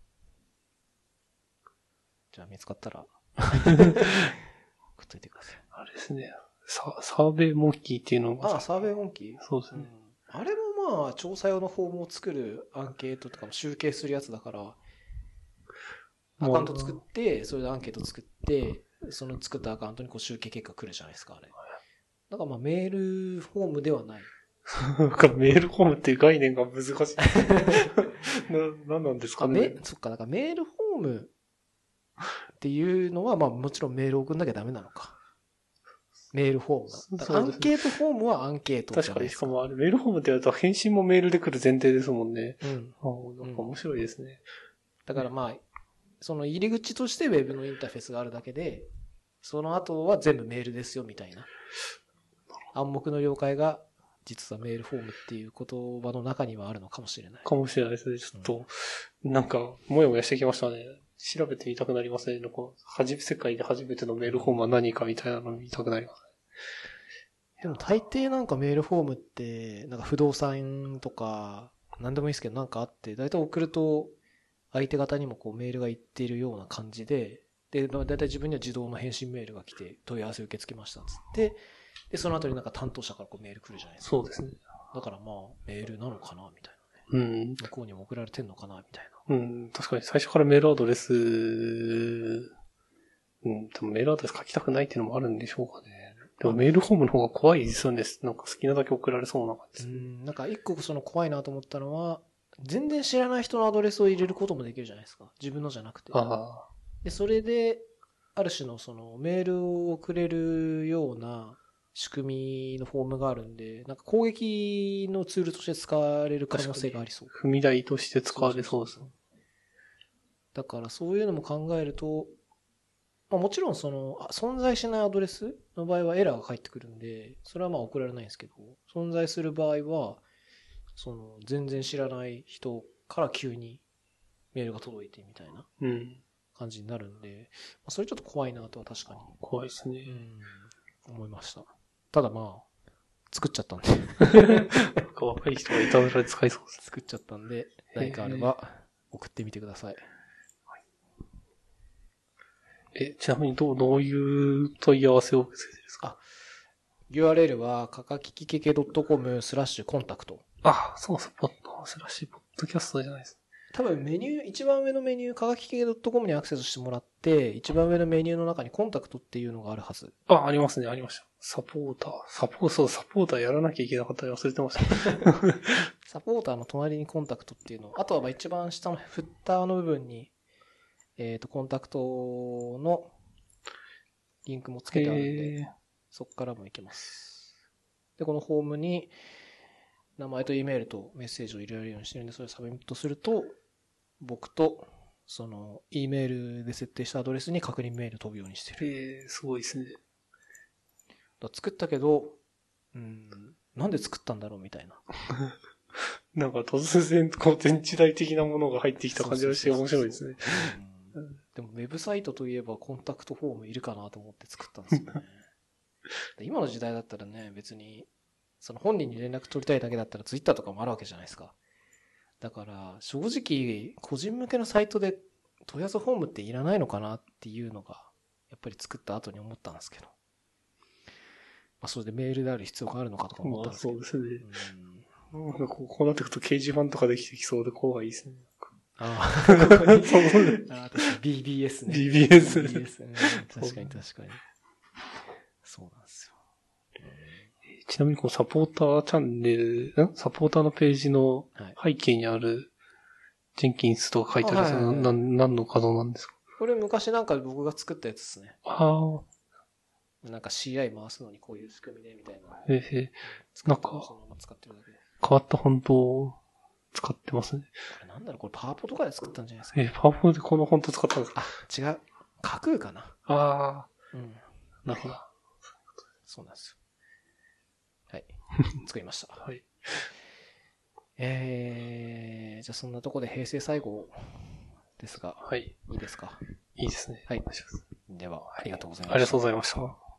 じゃあ見つかったら、送っといてください。あれですね。ササーベイモンキーっていうのが。ああ、サーベイモンキー？そうですね。あれもまあ、調査用のフォームを作るアンケートとかも集計するやつだから、アカウント作って、それでアンケート作って、その作ったアカウントにこう集計結果来るじゃないですか、あれ。だからまあメールフォームではない。メールフォームっていう概念が難しい。な、なんなんですかあ、ねめ。、そっか、だからメールフォームっていうのは、まあもちろんメールを送んなきゃダメなのか。メールフォームアンケートフォームはアンケートじ確かに。しかもあれ、メールフォームってやると返信もメールで来る前提ですもんね。うん。あなんか面白いですね。だからまあ、その入り口としてウェブのインターフェースがあるだけで、その後は全部メールですよみたいな。暗黙の了解が、実はメールフォームっていう言葉の中にはあるのかもしれない。かもしれないですね。ちょっと、なんか、もやもやしてきましたね。調べてみたくなりますね。なんか、はじ、世界で初めてのメールフォームは何かみたいなの見たくなります。でも大抵なんかメールフォームって、なんか不動産とか、なんでもいいですけどなんかあって、大体送ると相手方にもこうメールが行っているような感じで、で、まあ大体自分には自動の返信メールが来て問い合わせ受け付けましたっつって、で、その後になんか担当者からこうメール来るじゃないですか。そうですね。だからまあ、メールなのかなみたいなね。うん。向こうにも送られてんのかなみたいな。うん、確かに最初からメールアドレス、うん、でもメールアドレス書きたくないっていうのもあるんでしょうかね。でもメールフォームの方が怖いですよね。なんか好きなだけ送られそうな感じです。うん、なんか一個その怖いなと思ったのは、全然知らない人のアドレスを入れることもできるじゃないですか。自分のじゃなくて。あで、それで、ある種のそのメールを送れるような仕組みのフォームがあるんで、なんか攻撃のツールとして使われる可能性がありそう。あ、踏み台として使われそうです。だからそういうのも考えると、まあもちろんその、あ存在しないアドレスの場合はエラーが返ってくるんで、それはまあ送られないんですけど、存在する場合は、その、全然知らない人から急にメールが届いてみたいなうん。感じになるんで、まあそれちょっと怖いなとは確かに怖いですね。うん、思いました。ただまあ、作っちゃったんで、なんか若い人がいたずらで使いそうです。作っちゃったんで、何かあれば送ってみてください。え、ちなみにどう、どういう問い合わせを受け付けてるんですか？URL は、かかききけけ .com スラッシュ contact。あ、そうそう、ポッド、スラッシュポッドキャストじゃないです。多分メニュー、一番上のメニュー、かかきけけ .com にアクセスしてもらって、一番上のメニューの中にコンタクトっていうのがあるはず。あ、ありますね、ありました。サポーター、サポー、そう、サポーターやらなきゃいけなかったら忘れてました。サポーターの隣にコンタクトっていうの。あとはまあ一番下のフッターの部分に、えっ、と、コンタクトのリンクもつけてあるんで、えそこからもいけます。で、このホームに名前と E メールとメッセージを入れられるようにしてるんで、それをサブミットすると、僕と、その E メールで設定したアドレスに確認メール飛ぶようにしてー、る。えー、すごいですね。だ作ったけど、うん、なんで作ったんだろうみたいな。なんか突然、こう、全時代的なものが入ってきた感じがして面白いですね。うんでも、ウェブサイトといえばコンタクトフォームいるかなと思って作ったんですよね。で今の時代だったらね、別に、その本人に連絡取りたいだけだったらツイッターとかもあるわけじゃないですか。だから、正直、個人向けのサイトで問い合わせフォームっていらないのかなっていうのが、やっぱり作った後に思ったんですけど。まあ、それでメールである必要があるのかとか思ったまあ、んですけど。そうですね。うんなんかこうこうなってくると掲示板とかできてきそうで怖いですね。ああ、ここにそうあー確かに BBS ね。BBS BBS うん確かに確かに。そうなんですよ。ちなみにこのサポーターチャンネル、ん？サポーターのページのはい。背景にあるジェンキンスとか書いてあるやつあはいな、な何の画像なんですか？これ昔なんか僕が作ったやつですね。ああ、なんか CI 回すのにこういう仕組みでみたいな。えー、なんか。変わったフォントを使ってますね。これなんだろうこれパワポとかで作ったんじゃないですか？えー、パワポでこのフォント使ったんですか？あ、違う。架空かな？あうん。あ、なるほど。そうなんですよ。はい。作りました。はい。えー、じゃあそんなとこで平成最後ですが、はい。いいですか？いいですね。はいでは、ありがとうございました。ありがとうございました。